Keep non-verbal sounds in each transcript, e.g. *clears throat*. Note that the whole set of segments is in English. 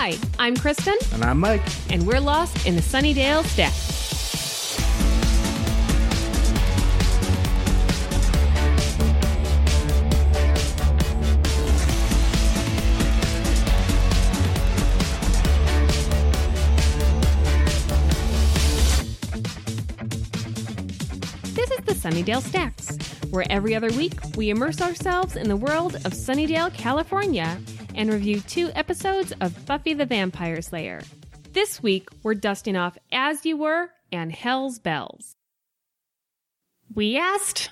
Hi, I'm Kristen, And I'm Mike. and we're lost in the Sunnydale Stacks. This is the Sunnydale Stacks, where every other week we immerse ourselves in the world of Sunnydale, California, and review two episodes of Buffy the Vampire Slayer. This week we're dusting off As You Were and Hell's Bells. We asked,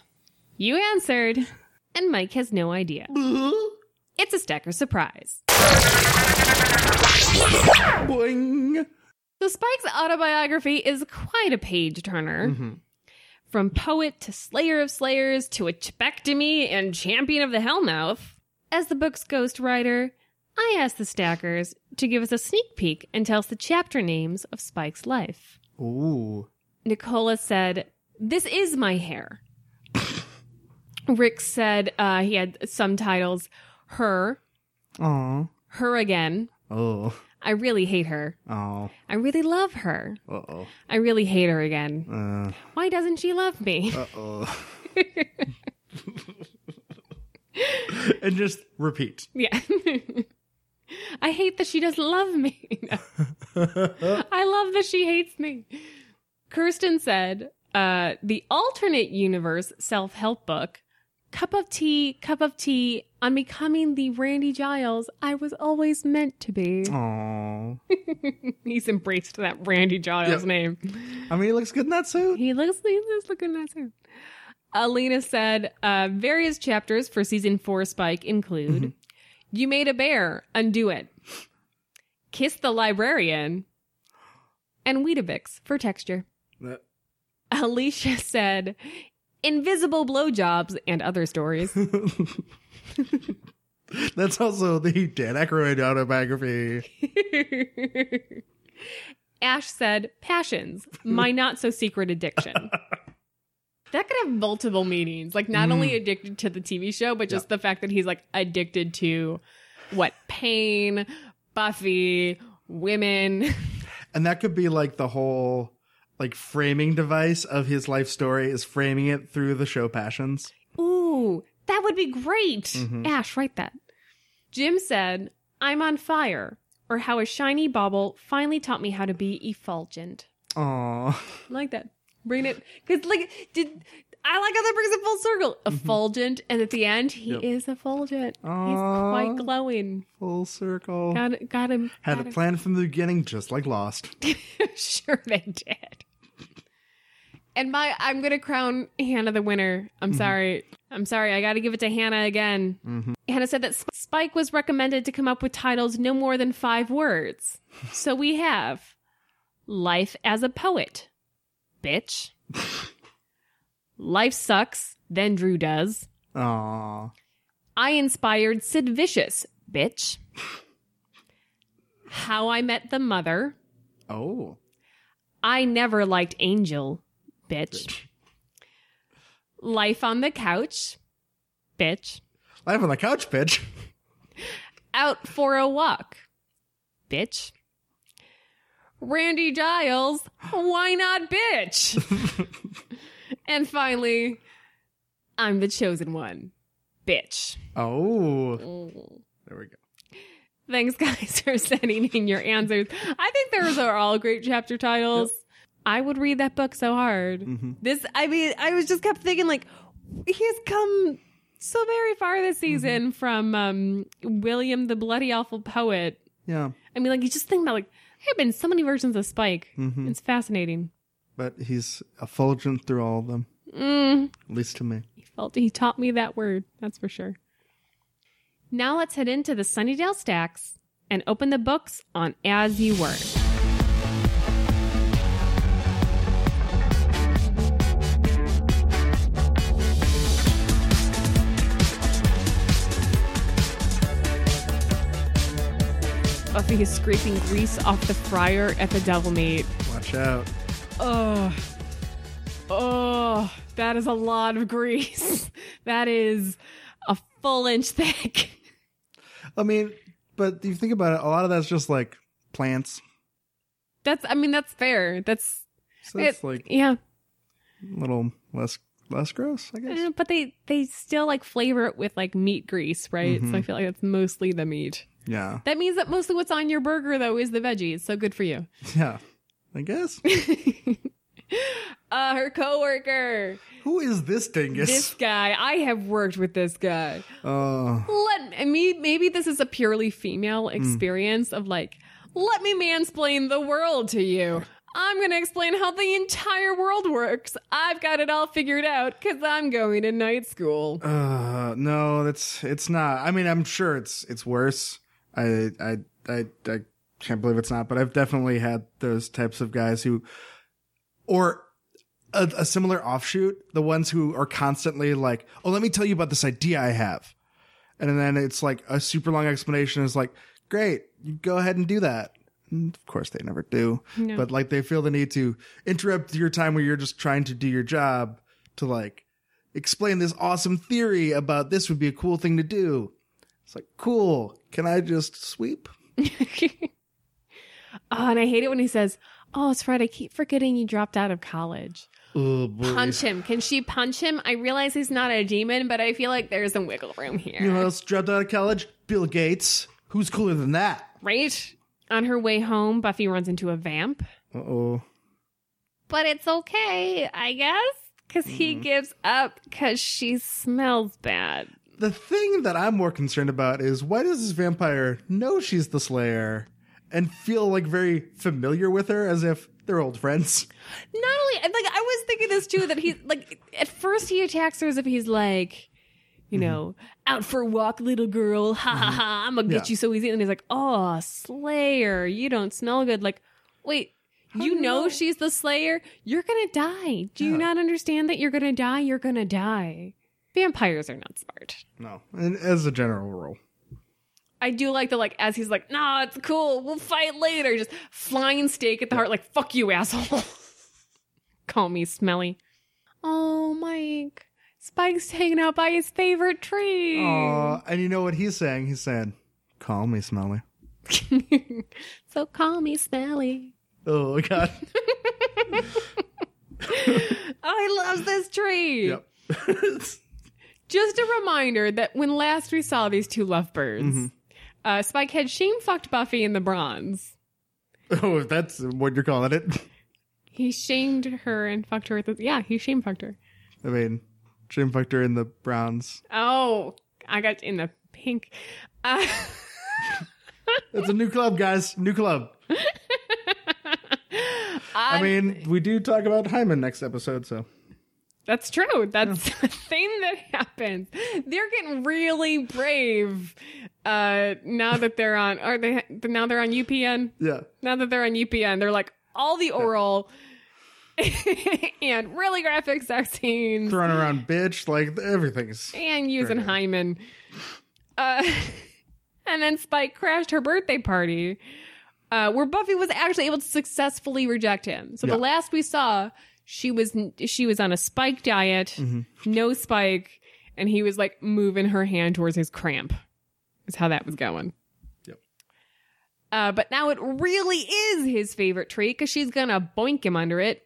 you answered, and Mike has no idea. It's a Stacker surprise. Boing. So Spike's autobiography is quite a page turner. Mm-hmm. From poet to slayer of slayers to a chepectomy and champion of the Hellmouth. As the book's ghostwriter, I asked the stackers to give us a sneak peek and tell us the chapter names of Spike's life. Ooh. Nicola said, This is my hair. Rick said uh, he had some titles Her, Aw. Her Again. Oh. I really hate her. Oh. I really love her. Uh oh. I really hate her again. Uh Why doesn't she love me? *laughs* oh. *laughs* and just repeat. Yeah. *laughs* I hate that she doesn't love me. *laughs* *laughs* I love that she hates me. Kirsten said, uh, the alternate universe self help book, Cup of Tea, Cup of Tea, on becoming the Randy Giles I was always meant to be. Aw. *laughs* He's embraced that Randy Giles Yeah. name. I mean, he looks good in that suit. He looks, he looks looking nice. too. Alina said uh, various chapters for season four Spike include You Made a Bear, Undo It, Kiss the Librarian, and Weetabix for texture. That- Alicia said Invisible Blowjobs and other stories. *laughs* That's also the Dan Aykroyd autobiography. *laughs* Ash said Passions, my not so secret addiction. *laughs* That could have multiple meanings. Like not only mm. addicted to the TV show, but just the fact that he's like addicted to what pain, Buffy, women. *laughs* And that could be like the whole like framing device of his life story is framing it through the show passions. Ooh, that would be great. Mm-hmm. Ash, write that. Jim said, I'm on fire, or how a shiny bauble finally taught me how to be effulgent. Aw. I like that. Bring it. Because, like, did. I like how that brings it full circle. Effulgent, mm-hmm. and at the end, he Yep. is effulgent. He's Aw. quite glowing. Full circle. Got, got him. Had got it planned from the beginning, just like Lost. *laughs* sure they did. And my I'm gonna crown Hannah the winner. I'm mm-hmm. sorry. I'm sorry. I gotta give it to Hannah again. Mm-hmm. Hannah said that Sp- Spike was recommended to come up with titles no more than five words. so we have Life as a Poet. Bitch. Life sucks, then Dru does. Aw. I inspired Sid Vicious, bitch. How I Met the Mother. Oh. I never liked Angel, bitch. Life on the couch, bitch. Life on the couch, bitch. Out for a walk, bitch. Randy Giles, why not, bitch? *laughs* and finally, I'm the chosen one, bitch. Oh. Mm. There we go. Thanks, guys, *laughs* for sending in your answers. I think those are all great chapter titles. I would read that book so hard. Mm-hmm. This, I mean, I was just kept thinking, like, he has come so very far this mm-hmm. season from um, William the Bloody Awful Poet. Yeah. I mean, like, you just think about, like, there have been so many versions of Spike. It's fascinating. But he's effulgent through all of them. Mm, At least to me. he felt he taught me that word, that's for sure. Now let's head into the Sunnydale Stacks and open the books on As You Were. Buffy is scraping grease off the fryer at the Double Meat. Watch out. Oh, oh, that is a lot of grease. *laughs* that is a full inch thick. I mean, but you think about it, a lot of that's just like plants. That's I mean that's fair. That's So it's it- like yeah. a little less less gross, I guess. Eh, but they they still like flavor it with like meat grease, right? Mm-hmm. So I feel like it's mostly the meat. Yeah. That means that mostly what's on your burger though is the veggies. So good for you. *laughs* Yeah. I guess. *laughs* uh her coworker. Who is this dingus? This guy. I have worked with this guy. Oh. Let me maybe this is a purely female Hmm. experience of like, let me mansplain the world to you. *laughs* I'm going to explain how the entire world works. I've got it all figured out cuz I'm going to night school. Uh, no, that's it's not. I mean, I'm sure it's it's worse. I I I I can't believe it's not, but I've definitely had those types of guys who, or a, a similar offshoot, the ones who are constantly like, "Oh, let me tell you about this idea I have," and then it's like a super long explanation is like, "Great, you go ahead and do that." And of course, they never do, No. but like they feel the need to interrupt your time where you're just trying to do your job to like explain this awesome theory about this would be a cool thing to do. It's like, cool. Can I just sweep? *laughs* *laughs* Oh, and I hate it when he says, "Oh, it's right. I keep forgetting you dropped out of college." Oh boy. Punch him. Can she punch him? I realize he's not a demon, but I feel like there's some wiggle room here. You know who else dropped out of college? Bill Gates. Who's cooler than that? right? On her way home, Buffy runs into a vamp. Uh oh. But it's okay, I guess, because he gives up because she smells bad. The thing that I'm more concerned about is why does this vampire know she's the Slayer and feel like very familiar with her as if they're old friends? Not only, like, I was thinking this too that he, like, at first he attacks her as if he's like, you mm-hmm. know, out for a walk, little girl. Ha ha mm-hmm. ha. I'm gonna get Yeah. you so easy. And he's like, oh, Slayer, you don't smell good. Like, wait, you you know, know? she's the Slayer? You're gonna die. Do you not understand that you're gonna die? You're gonna die. Vampires are not smart. No. And as a general rule. I do like the like as he's like, nah, it's cool, we'll fight later. Just flying stake at the heart, like, fuck you, asshole. *laughs* Call me smelly. Oh, Mike. Spike's hanging out by his favorite tree. Aw, and you know what he's saying? He's saying, call me smelly. *laughs* so call me smelly. Oh, God. *laughs* *laughs* I love this tree. yep. Just a reminder that when last we saw these two lovebirds, Mm-hmm. uh, Spike had shame fucked Buffy in the bronze. oh, if that's what you're calling it. He shamed her and fucked her with the yeah, he shame fucked her. I mean, Jim her in the Browns. Oh, I got in the pink. Uh, *laughs* It's a new club, guys. New club. *laughs* I mean, we do talk about Hyman next episode, so That's true. That's a thing that happens. They're getting really brave uh, now that they're on. Are they? Now they're on UPN. yeah. Now that they're on UPN, they're like all the oral *laughs* and really graphic sex scenes Throwing around bitch, like everything's. and using. Hyman. Uh, *laughs* and then Spike crashed her birthday party, uh, where Buffy was actually able to successfully reject him. So Yeah. the last we saw, she was she was on a Spike diet, Mm-hmm. no Spike, and he was like moving her hand towards his cramp. Is how that was going. Yep. Uh, but now it really is his favorite tree because she's gonna boink him under it.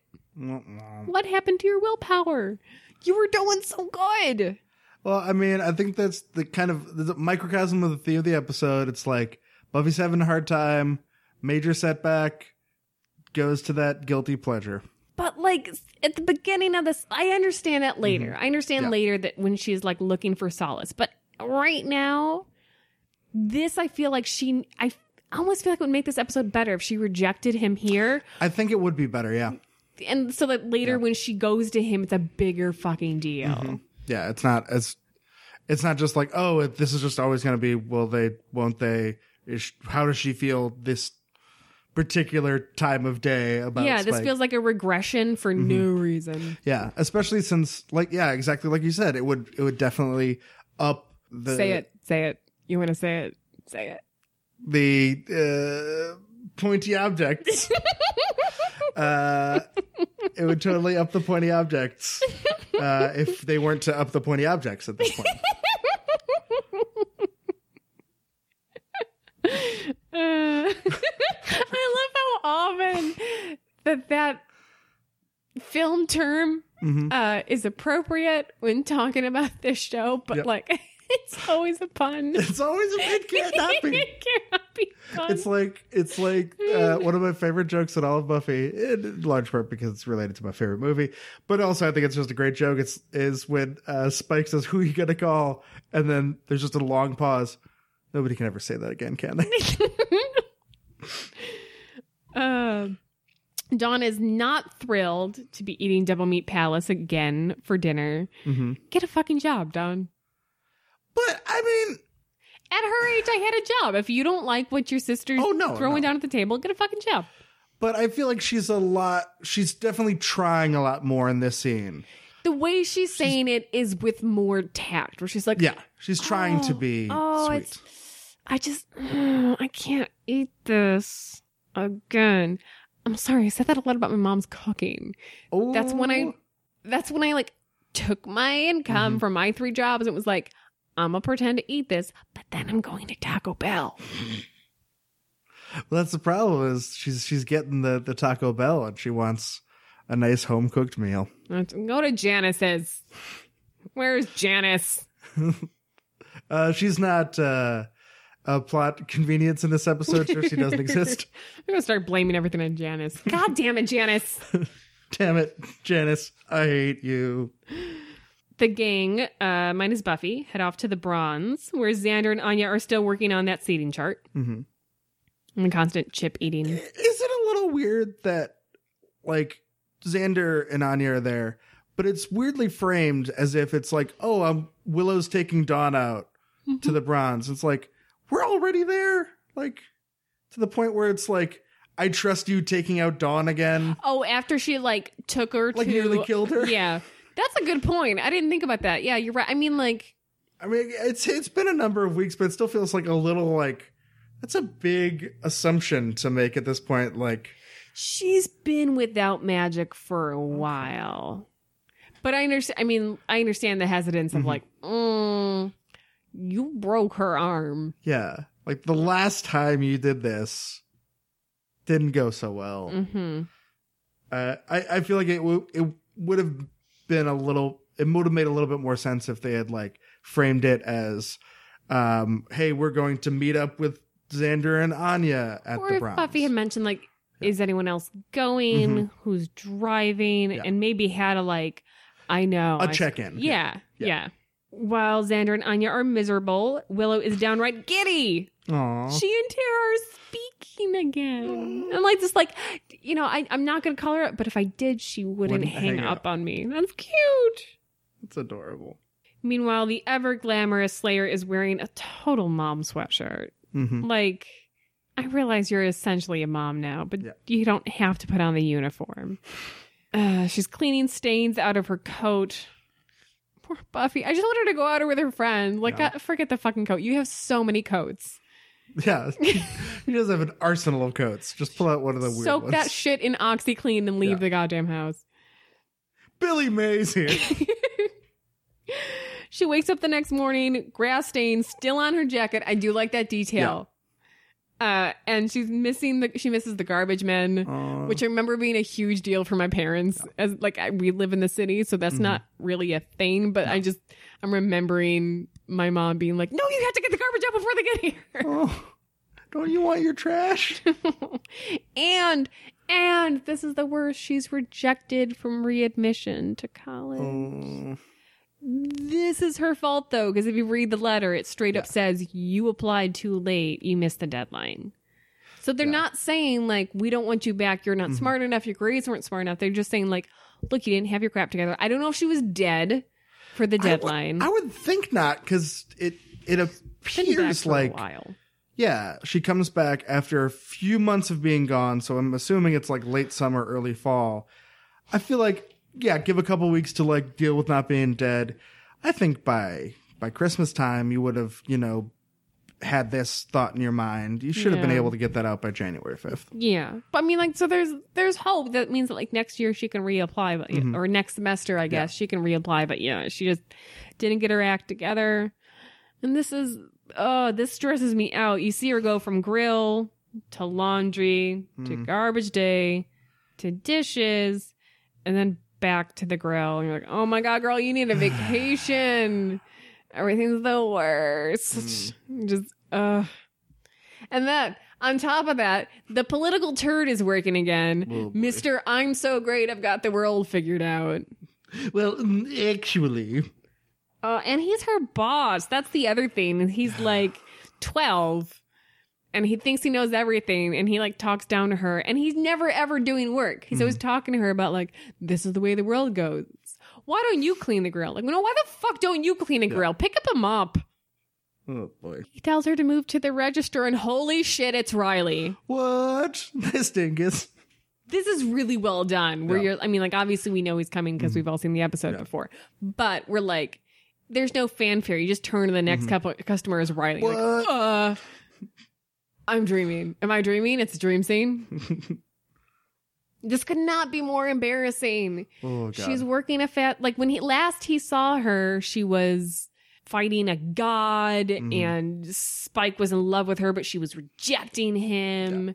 What happened to your willpower? You were doing so good. Well, I mean, I think that's the kind of the microcosm of the theme of the episode. It's like Buffy's having a hard time, major setback, goes to that guilty pleasure. But like at the beginning of this, I understand that later. Mm-hmm. I understand Yeah. later that when she's like looking for solace. But right now, this I feel like she, I almost feel like it would make this episode better if she rejected him here, I think it would be better, yeah. And so that later when she goes to him, it's a bigger fucking deal. Yeah, it's not as it's not just like, oh, this is just always going to be will they won't they is how does she feel this particular time of day about Yeah, this feels like a regression for no reason. Yeah, especially since like yeah, exactly like you said, it would it would definitely up the say it, say it. You want to say it? Say it. the uh, pointy objects. *laughs* uh, it would totally up the pointy objects uh, if they weren't to up the pointy objects at this point. Uh, *laughs* I love how often that that film term Mhm. uh, is appropriate when talking about this show, but Yep. like *laughs* it's always a pun. It's always it can't *laughs* not be. it cannot be fun. It's like it's like uh, *laughs* one of my favorite jokes in all of Buffy, in large part because it's related to my favorite movie, but also I think it's just a great joke. It's is when uh, Spike says, "Who you gonna call?" and then there's just a long pause. Nobody can ever say that again, can they? uh, Dawn is not thrilled to be eating Double Meat Palace again for dinner. hmm Get a fucking job, Dawn. But I mean, At her age, I had a job. If you don't like what your sister's Oh, no, throwing no. down at the table, get a fucking job. but I feel like she's a lot. She's definitely trying a lot more in this scene. The way she's saying it is with more tact, where she's like, Yeah, she's trying to Oh, be oh, sweet. it's- I just, I can't eat this again. I'm sorry, I said that a lot about my mom's cooking. Oh, That's when I, that's when I like took my income Mhm. from my three jobs. It was like, I'm gonna pretend to eat this, but then I'm going to Taco Bell. Well, that's the problem. Is she's she's getting the the Taco Bell and she wants a nice home cooked meal. Let's Go to Janice's. Where's Janice? *laughs* Uh, she's not uh, a plot convenience in this episode, so she doesn't exist. *laughs* I'm gonna start blaming everything on Janice. God damn it, Janice. *laughs* Damn it, Janice, I hate you. The gang, uh, minus Buffy, head off to the Bronze, where Xander and Anya are still working on that seating chart hmm and the constant chip eating. Is it a little weird that like Xander and Anya are there, but it's weirdly framed as if it's like, oh, um, Willow's taking Dawn out to the bronze. It's like we're already there, like to the point where it's like, I trust you taking out Dawn again, Oh, after she like took her like to nearly killed her. Yeah. *laughs* That's a good point. I didn't think about that. Yeah, you're right. I mean like I mean, it's it's been a number of weeks, but it still feels like a little like that's a big assumption to make at this point. Like, she's been without magic for a while. But I understand I mean, I understand the hesitance of Mhm. like, mm, you broke her arm. yeah, like the last time you did this didn't go so well. Mhm. Uh, I I feel like it w- it would have been a little. It would have made a little bit more sense if they had like framed it as, um, "Hey, we're going to meet up with Xander and Anya at or the if Buffy had mentioned like, Yeah. is anyone else going? Mhm. Who's driving? Yeah. And maybe had a like, I know a check in. Yeah, Yeah. yeah, While Xander and Anya are miserable, Willow is downright giddy. Aw. She and Tara are speaking again. And like this, like you know, I, I'm not gonna call her, up, but if I did, she wouldn't, Wouldn't hang, hang up up. on me. That's cute. It's adorable. Meanwhile, the ever glamorous Slayer is wearing a total mom sweatshirt. hmm Like, I realize you're essentially a mom now, but Yeah. you don't have to put on the uniform. *sighs* Uh, she's cleaning stains out of her coat. Poor Buffy. I just want her to go out with her friend. Like, Yeah. uh, forget the fucking coat. You have so many coats. *laughs* Yeah, he does have an arsenal of coats. Just pull out one of the weird Soak ones. that shit in OxiClean and leave Yeah. the goddamn house. Billy Mays here. *laughs* she wakes up the next morning, grass stains still on her jacket. I do like that detail. Uh, and she's missing the she misses the garbage men. Aw. which I remember being a huge deal for my parents. As like I, we live in the city, so that's Mhm. not really a thing. But I just I'm remembering my mom being like, "No, you have to get the garbage out before they get here." oh, don't you want your trash? *laughs* and and this is the worst. She's rejected from readmission to college. Oh. This is her fault though, because if you read the letter, it straight up says you applied too late. You missed the deadline. So they're Yeah. not saying like we don't want you back. You're not Mhm. smart enough. Your grades weren't smart enough. They're just saying like, look, you didn't have your crap together. I don't know if she was dead for the I would- deadline. I would think not, because it it appears like while. yeah, she comes back after a few months of being gone. So I'm assuming it's like late summer, early fall. I feel like yeah, give a couple weeks to like deal with not being dead. I think by by Christmas time you would have you know had this thought in your mind. You should have been Yeah. able to get that out by January fifth. Yeah, but I mean, like, so there's there's hope. That means that like next year she can reapply, but Mhm. or next semester, I guess she can reapply. But yeah, she just didn't get her act together, and this is oh, this stresses me out. You see her go from grill to laundry to Mhm. garbage day to dishes and then back to the grill. And you're like, oh my God, girl, you need a *sighs* vacation. Everything's the worst. Just, uh. And then on top of that, the political turd is working again. Oh. Mr. I'm so great, I've got the world figured out. Well, mm, actually, Uh, and he's her boss. That's the other thing. And he's *sighs* like 12 and he thinks he knows everything and he like talks down to her and he's never ever doing work. He's always talking to her about like, this is the way the world goes. Why don't you clean the grill? Like, no, why the fuck don't you clean a grill? Pick up a mop. oh boy, He tells her to move to the register and holy shit, it's Riley. what? *laughs* This dingus. This is really well done. Where Yeah. Mm-hmm. you're, I mean, like, obviously we know he's coming because we've all seen the episode Yeah. before, but we're like, there's no fanfare. You just turn to the next couple customer is Riley. You're Like, Mm-hmm. What? uh, I'm dreaming. Am I dreaming? It's a dream scene. *laughs* this could not be more embarrassing. Oh god. She's working a fat like when he last he saw her, she was fighting a god Mhm. and Spike was in love with her, but she was rejecting him.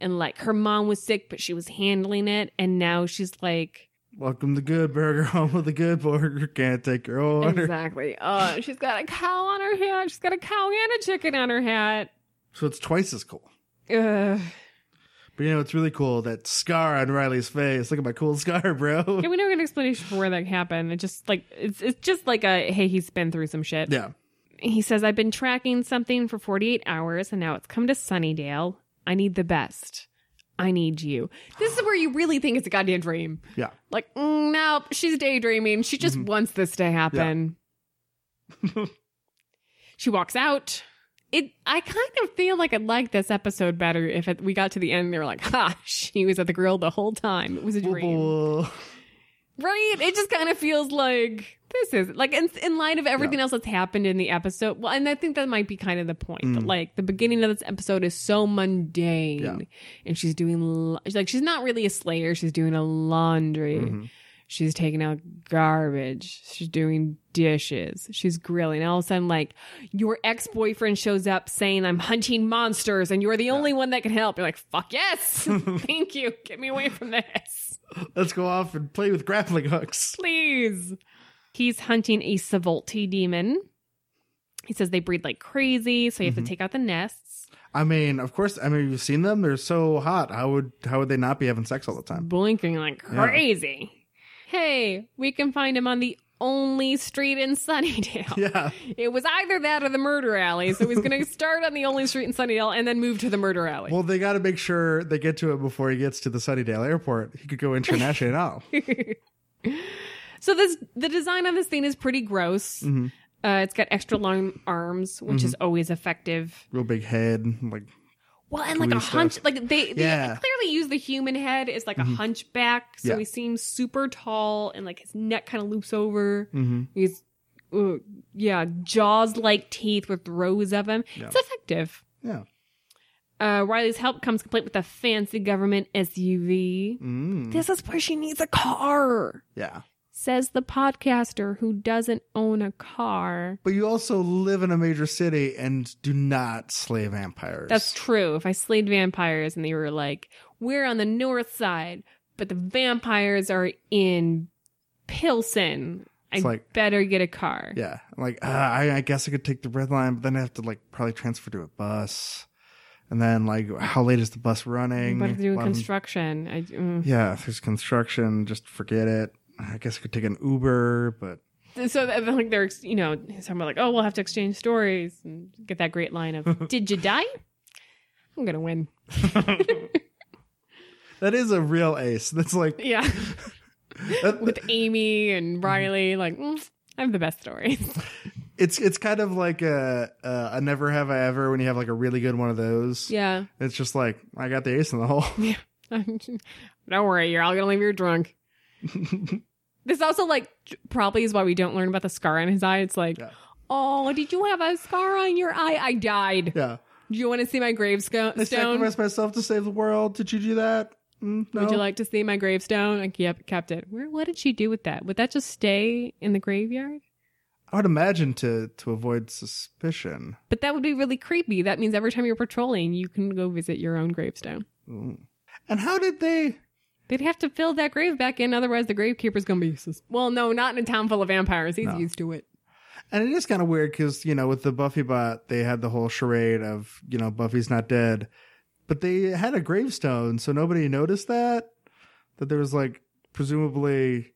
And like her mom was sick, but she was handling it. And now she's like Welcome to Good Burger, *laughs* home of the good burger. Can't take your order. Exactly. Uh *laughs* she's got a cow on her hat. She's got a cow and a chicken on her hat. So it's twice as cool. Ugh. But you know, it's really cool that scar on Riley's face. Look at my cool *laughs* scar, bro. Yeah, we never get an explanation for where that happened. It just like it's it's just like a hey, he's been through some shit. Yeah. He says, I've been tracking something for 48 hours and now it's come to Sunnydale. I need the best. I need you. This is where you really think it's a goddamn dream. Yeah. Like, mm, no, she's daydreaming. She just Mm-hmm. wants this to happen. *laughs* she walks out. It. I kind of feel like I'd like this episode better if it, we got to the end and they were like, ha, *laughs* she was at the grill the whole time. It was a dream. Oh, Right? It just kind of feels like this is like in, in light of everything else that's happened in the episode. Well, and I think that might be kind of the point. That, like the beginning of this episode is so mundane, Yeah. and she's doing l- like she's not really a slayer. She's doing a laundry. Mm-hmm. She's taking out garbage. She's doing dishes. She's grilling. All of a sudden, like your ex boyfriend shows up saying, "I'm hunting monsters, and you're the only one that can help." You're like, "Fuck yes, *laughs* thank you. Get me away from this." let's go off and play with grappling hooks. please. He's hunting a Suvolte demon. He says they breed like crazy, so you have to mm-hmm. take out the nests. I mean, of course. I mean, you've seen them. They're so hot. How would how would they not be having sex all the time? Blinking like crazy. Hey, we can find him on the only street in Sunnydale. *laughs* Yeah. It was either that or the murder alley. So he's going *laughs* to start on the only street in Sunnydale and then move to the murder alley. Well, they got to make sure they get to it before he gets to the Sunnydale airport. He could go international. *laughs* so this the design on this thing is pretty gross. Mm-hmm. Uh, it's got extra long arms, which is always effective. Real big head. Like, Well, and like a stuff. hunch, like they, they Yeah. Mm-hmm. clearly use the human head as like a hunchback, so Yeah. he seems super tall and like his neck kind of loops over. mhm. He's, uh, yeah, jaws like teeth with rows of them. It's effective. yeah. Uh, Riley's help comes complete with a fancy government SUV. Mm. This is where she needs a car, Yeah. Says the podcaster who doesn't own a car. But you also live in a major city and do not slay vampires. That's true. If I slayed vampires and they were like, we're on the north side, but the vampires are in Pilsen, I It's like- better get a car. Yeah, like uh, I, I guess I could take the red line, but then I have to like probably transfer to a bus, and then like how late is the bus running? But if they're doing construction, I, mm. Yeah, if there's construction, just forget it. I guess I could take an Uber, but so like they're you know somewhere like, oh, we'll have to exchange stories and get that great line of, *laughs* "Did you die?" I'm gonna win. *laughs* that is a real ace. That's like Yeah, *laughs* that, with Amy and Riley, like mm, I have the best stories. it's it's kind of like a, a a never have I ever when you have like a really good one of those. yeah, It's just like I got the ace in the hole. Yeah, don't worry, you're all gonna leave here drunk. This also like probably is why we don't learn about the scar on his eye. It's like, Yeah. oh, did you have a scar on your eye? I died. yeah, Do you want to see my gravestone? I sacrificed myself to save the world. Did you do that? Mm, no. Would you like to see my gravestone? I kept kept it. Where? What did she do with that? Would that just stay in the graveyard? I would imagine to to avoid suspicion. But that would be really creepy. That means every time you're patrolling, you can go visit your own gravestone. Ooh. And how did they? They'd have to fill that grave back in, otherwise the gravekeeper's gonna be useless. Well, no, not in a town full of vampires. He's No. used to it. And it is kind of weird because you know with the Buffy bot, they had the whole charade of you know Buffy's not dead, but they had a gravestone, so nobody noticed that that there was like presumably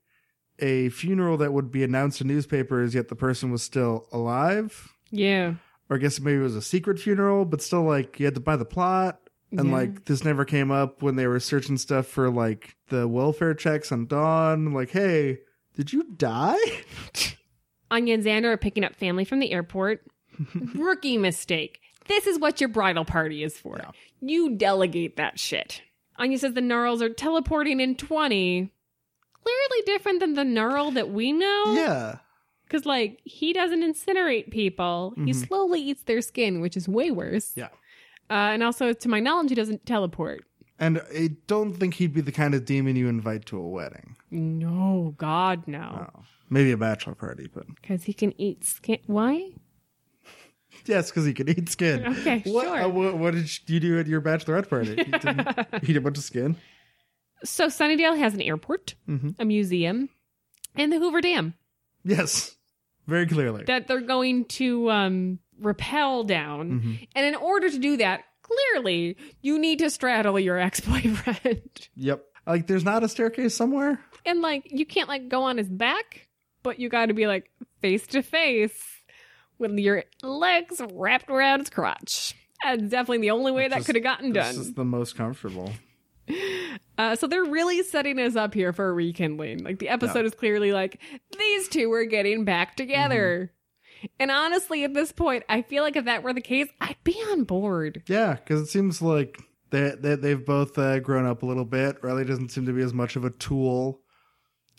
a funeral that would be announced in newspapers, yet the person was still alive. Yeah. Or I guess maybe it was a secret funeral, but still like you had to buy the plot. And Yeah. like this never came up when they were searching stuff for like the welfare checks on Dawn. Like, hey, did you die? *laughs* Anya and Xander are picking up family from the airport. *laughs* Rookie mistake. This is what your bridal party is for. Yeah. You delegate that shit. Anya says the Gnarls are teleporting in 20. Clearly different than the Gnarl that we know. Yeah. Because, like, he doesn't incinerate people. He Mhm. slowly eats their skin, which is way worse. Yeah. Uh, and also, to my knowledge, he doesn't teleport. And I don't think he'd be the kind of demon you invite to a wedding. No, God, no. Oh. Maybe a bachelor party, but Because he can eat skin. Why? *laughs* yes, because he can eat skin. Okay, What, sure. uh, what, what did you do at your bachelorette party? You didn't *laughs* eat a bunch of skin? So, Sunnydale has an airport, Mhm. a museum, and the Hoover Dam. Yes, very clearly. that they're going to um, rappel down. Mhm. And in order to do that, clearly, you need to straddle your *laughs* ex boyfriend. Yep. Like, there's not a staircase somewhere? and like, you can't like go on his back, but you got to be like face to face with your legs wrapped around his crotch. That's definitely the only way Which that could have gotten This done. This is the most comfortable. *laughs* Uh, so they're really setting us up here for a rekindling. Like the episode is clearly like these two are getting back together. And honestly, at this point, I feel like if that were the case, I'd be on board. Yeah, because it seems like they, they, they've both uh, grown up a little bit. Riley doesn't seem to be as much of a tool.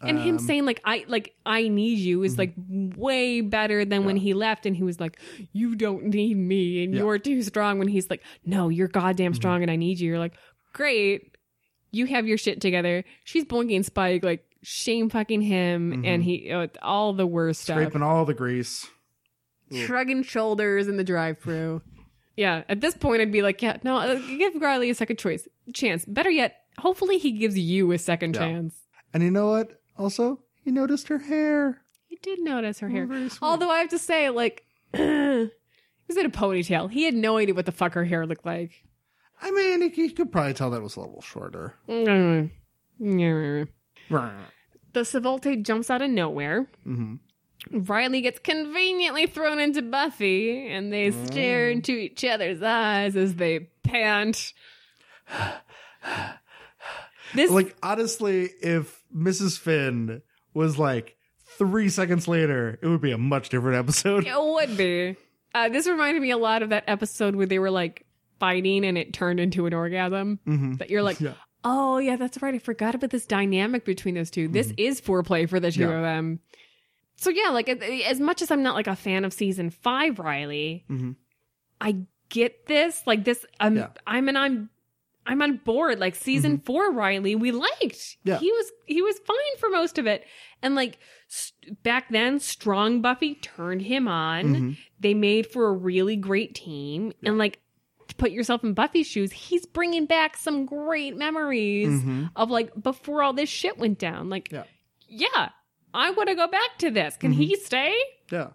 And him Um, saying like I like I need you is like way better than when he left and he was like you don't need me and Yeah. you're too strong when he's like no you're goddamn strong and I need you. You're like great. You have your shit together. She's boinking Spike like shame fucking him and he uh, all the worst stuff. scraping all the grease. Shrugging shoulders in the drive-through. Yeah, at this point, I'd be like, yeah, no, uh, give Riley a second choice, chance. Better yet, hopefully he gives you a second Yeah. chance. And you know what? Also, he noticed her hair. He did notice her hair. very sweet. Although I have to say, like, *clears throat* it was in a ponytail. He had no idea what the fuck her hair looked like. I mean, he, he could probably tell that was a little shorter. The mm-hmm. Suvolte jumps out of nowhere. Riley gets conveniently thrown into Buffy, and they stare into each other's eyes as they pant. This Like, honestly, if Mrs. Finn was like three seconds later, it would be a much different episode. it would be. Uh, this reminded me a lot of that episode where they were like fighting and it turned into an orgasm. That you're like, Mm-hmm. Yeah. oh yeah, that's right. I forgot about this dynamic between those 2 This is foreplay for the two Mm-hmm. Yeah. of them. So yeah, like as- much as I'm not like a fan of season five, Riley, Mhm. I get this. Like this, I'm Yeah. I'm and I'm I'm on board. Like season four, Riley, we liked. Mm-hmm. Yeah. he was he was fine for most of it, and like st- back then, strong Buffy turned him on. Mhm. They made for a really great team, and like to put yourself in Buffy's shoes, he's bringing back some great memories Mhm. of like before all this shit went down. Like, Yeah. yeah, I want to go back to this. Can Mm-hmm. he stay? Yeah.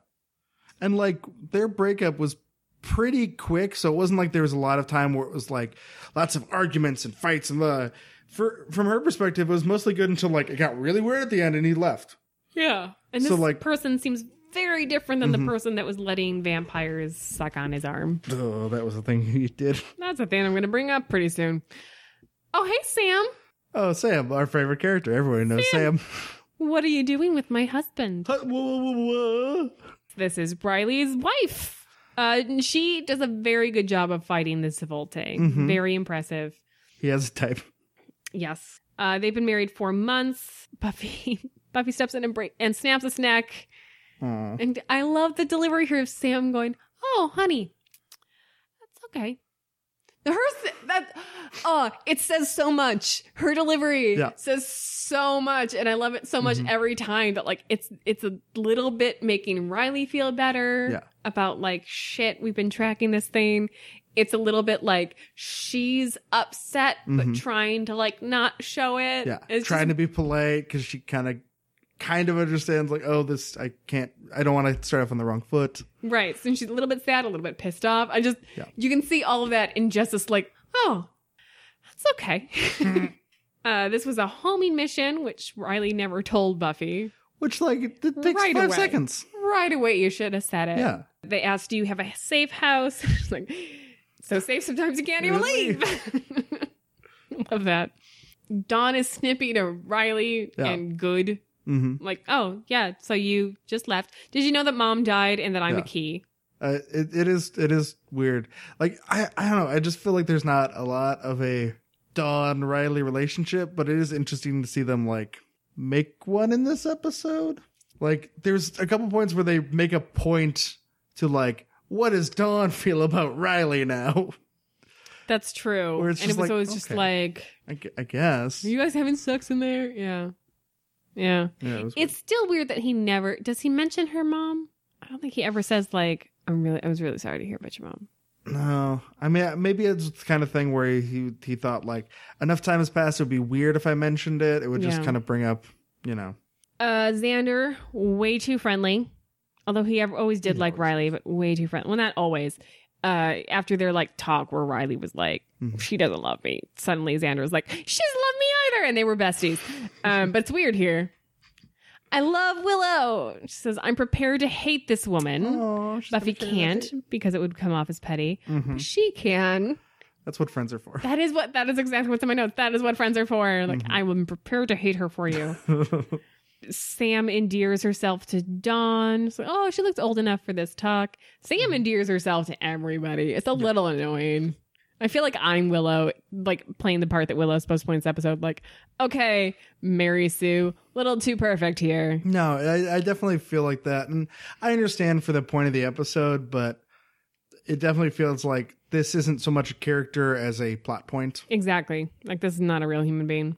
And like their breakup was pretty quick, so it wasn't like there was a lot of time where it was like lots of arguments and fights and the for from her perspective it was mostly good until like it got really weird at the end and he left. Yeah. And So, this like- person seems very different than Mm-hmm. the person that was letting vampires suck on his arm. Oh, that was the thing *laughs* he did. That's a thing I'm going to bring up pretty soon. Oh, hey, Sam. Oh, Sam, our favorite character. Everyone knows Sam. What are you doing with my husband? Whoa, whoa, whoa, whoa. This is Riley's wife. Uh, she does a very good job of fighting the Suvolte. Mm-hmm. Very impressive. He has a type. Yes. Uh, they've been married for months. Buffy *laughs* Buffy steps in and break and snaps his neck. Aw. And I love the delivery here of Sam going, "Oh, honey, that's okay." Her, that oh, it says so much. Her delivery Yeah. says so much, and I love it so much mm-hmm. every time that like it's it's a little bit making Riley feel better Yeah. about like shit. We've been tracking this thing. It's a little bit like she's upset, but mm-hmm. trying to like not show it. Yeah, it's trying just, to be polite because she kind of, kind of understands like, oh, this I can't, I don't want to start off on the wrong foot. right. So she's a little bit sad, a little bit pissed off. I just Yeah. you can see all of that in just this like oh, that's okay. *laughs* uh, this was a homing mission, which Riley never told Buffy. Which like it, it takes Right five away. seconds. Right away, you should have said it. Yeah. They asked, "Do you have a safe house?" *laughs* She's like, "So safe sometimes you can't even Really? leave." *laughs* Love that. Dawn is snippy to Riley Yeah. and good. Hmm Like, oh yeah, so you just left. Did you know that mom died and that I'm Yeah. a key? Uh, it it is it is weird. Like I I don't know. I just feel like there's not a lot of a Dawn Riley relationship, but it is interesting to see them like make one in this episode. Like there's a couple points where they make a point to like, what does Dawn feel about Riley now? That's true. And it was like, always just like, I, I guess. are you guys having sex in there? Yeah. Yeah. Yeah, it was It's still weird that he never does he mention her mom? I don't think he ever says like, I'm really I was really sorry to hear about your mom. No, I mean maybe it's the kind of thing where he he thought like enough time has passed. It would be weird if I mentioned it. It would just Yeah. kind of bring up, you know. Uh, Xander, way too friendly. Although he ever, always did He like always Riley, but way too friendly. Well, not always. Uh, after their like talk where Riley was like, Mhm. she doesn't love me. Suddenly Xander was like, she doesn't love me either. And they were besties. Um, but it's weird here. I love Willow. She says, I'm prepared to hate this woman. She's Buffy gonna can't because it would come off as petty. Mhm. She can. That's what friends are for. That is what, that is exactly what's in my notes. That is what friends are for. Like, I am prepared to hate her for you. *laughs* Sam endears herself to Dawn. Like, oh, she looks old enough for this talk. Sam mm. endears herself to everybody. It's a little annoying. I feel like I'm Willow, like playing the part that Willow's supposed to play in this episode. Like, okay, Mary Sue, little too perfect here. no, I, I definitely feel like that, and I understand for the point of the episode, but it definitely feels like this isn't so much a character as a plot point. Exactly. Like, this is not a real human being.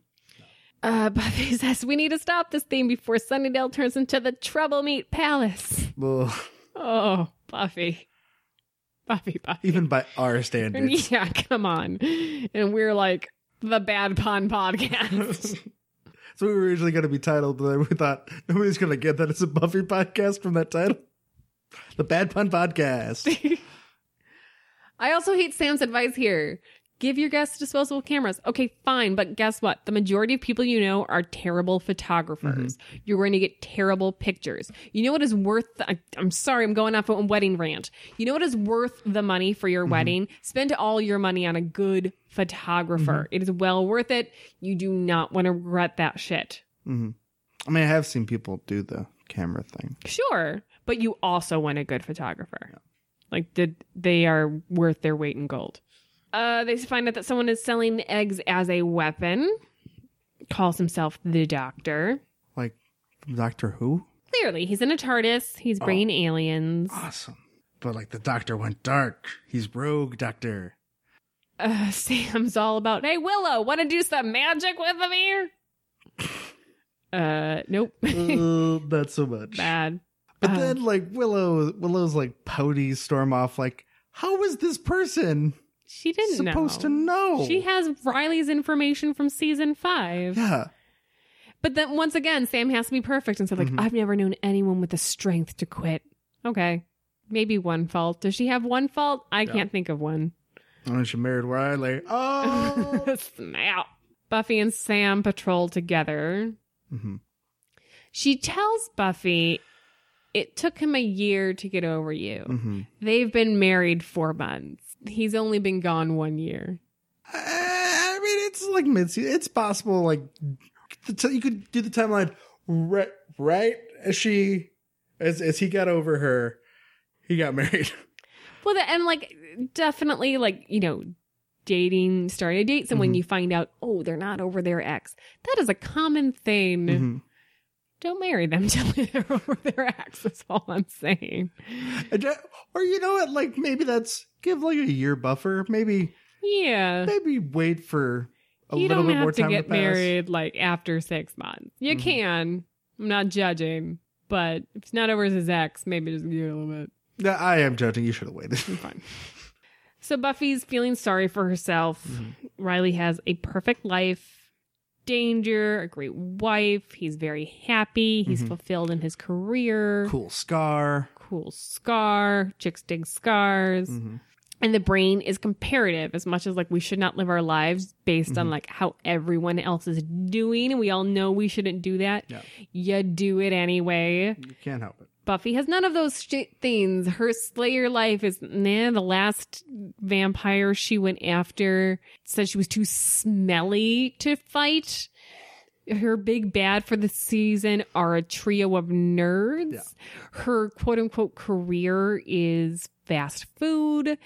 Uh, *laughs* Buffy says, we need to stop this thing before Sunnydale turns into the Trouble Meat Palace. Ugh. Oh, Buffy. Buffy, Buffy. even by our standards. *laughs* Yeah, come on. And we're like the Bad Pun Podcast. *laughs* so we were originally going to be titled, but we thought nobody's going to get that it's a Buffy podcast from that title. The Bad Pun Podcast. I also hate Sam's advice here. Give your guests disposable cameras. Okay, fine, but guess what? The majority of people you know are terrible photographers. Mm-hmm. You're going to get terrible pictures. You know what is worth? I, I'm sorry, I'm going off on a wedding rant. You know what is worth the money for your mm-hmm. wedding? Spend all your money on a good photographer. Mm-hmm. It is well worth it. You do not want to regret that shit. hmm I mean, I have seen people do the camera thing. Sure, but you also want a good photographer. Like did they are worth their weight in gold. Uh, they find out that someone is selling eggs as a weapon. Calls himself the Doctor. Like Doctor Who? Clearly, he's in a TARDIS. He's bringing aliens. Awesome. But like the Doctor went dark. He's rogue Doctor. Uh, *laughs* Sam's all about, "Hey Willow, want to do some magic with me?" Uh, nope. *laughs* uh, not so much. Bad. But Uh, then like Willow, Willow's like pouty storm off. Like, how is this person she didn't supposed know. to know? She has Riley's information from season five. yeah. But then once again, Sam has to be perfect and said, like, Mhm. I've never known anyone with the strength to quit. Okay. Maybe one fault. Does she have one fault? I Yeah. can't think of one. And she married Riley. Oh. *laughs* Snap. Buffy and Sam patrol together. Mhm. She tells Buffy, it took him a year to get over you. Mhm. They've been married four months. He's only been gone one year. Uh, I mean, it's like mid. It's possible. Like t- you could do the timeline right, right as she, as as he got over her, he got *laughs* married. Well, the, and like definitely like you know dating, starting a date someone, Mhm. you find out oh they're not over their ex. That is a common thing. Mhm. Don't marry them *laughs* till they're over their ex. That's all I'm saying. Or you know what? Like maybe that's give like a year buffer. Maybe Yeah. maybe wait for a you little bit more have to time get to married like after six months. You Mhm. can. I'm not judging, but if it's not over his ex, maybe just give it a little bit. Yeah, I am judging. You should have waited. Fine. So Buffy's feeling sorry for herself. Mm-hmm. Riley has a perfect life, danger, a great wife. He's very happy. He's Mhm. fulfilled in his career. cool scar. Cool scar. Chicks dig scars. Mhm. And the brain is comparative as much as like we should not live our lives based on Mhm. like how everyone else is doing. And we all know we shouldn't do that. Yeah. You do it anyway. You can't help it. Buffy has none of those shit things. Her Slayer life is nah. The last vampire she went after said she was too smelly to fight. Her big bad for the season are a trio of nerds. Yeah. Her quote unquote career is fast food.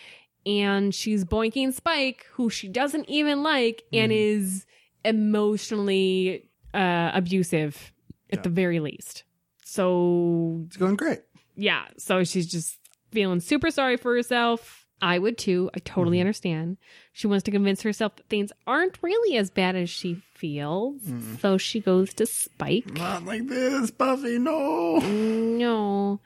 And she's boinking Spike, who she doesn't even like and Mhm. is emotionally uh, abusive at Yeah. the very least. So It's going great. yeah, so she's just feeling super sorry for herself. I would too. I totally Mhm. understand. She wants to convince herself that things aren't really as bad as she feels. Mm. So she goes to Spike. Not like this, Buffy. No. No.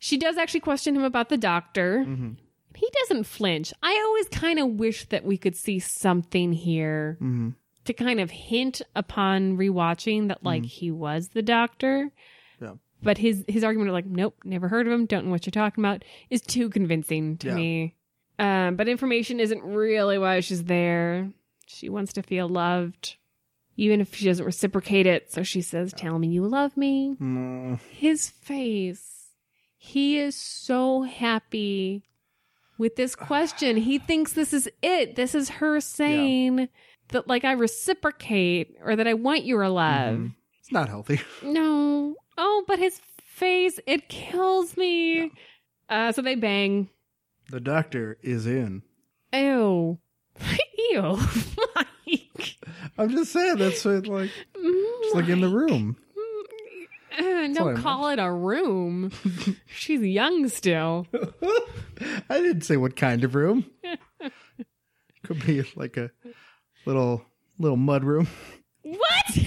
She does actually question him about the doctor. hmm He doesn't flinch. I always kind of wish that we could see something here hmm to kind of hint upon rewatching that like he was the doctor. Yeah. But his his argument of like, nope, never heard of him, don't know what you're talking about, is too convincing to Yeah. me. Um, but information isn't really why she's there. She wants to feel loved, even if she doesn't reciprocate it. So she says, "Tell me you love me." Mm. His face, he is so happy with this question. he thinks this is it. This is her saying that, like, I reciprocate or that I want your love. Mhm. It's not healthy. *laughs* No. Oh, but his face, it kills me. Uh, so they bang. The doctor is in. Ew. *laughs* Ew. *laughs* Mike. I'm just saying that's what, like *laughs* it's like in the room. Uh, all I don't call it a room. She's young still. I didn't say what kind of room. Could be like a little little mud room. What?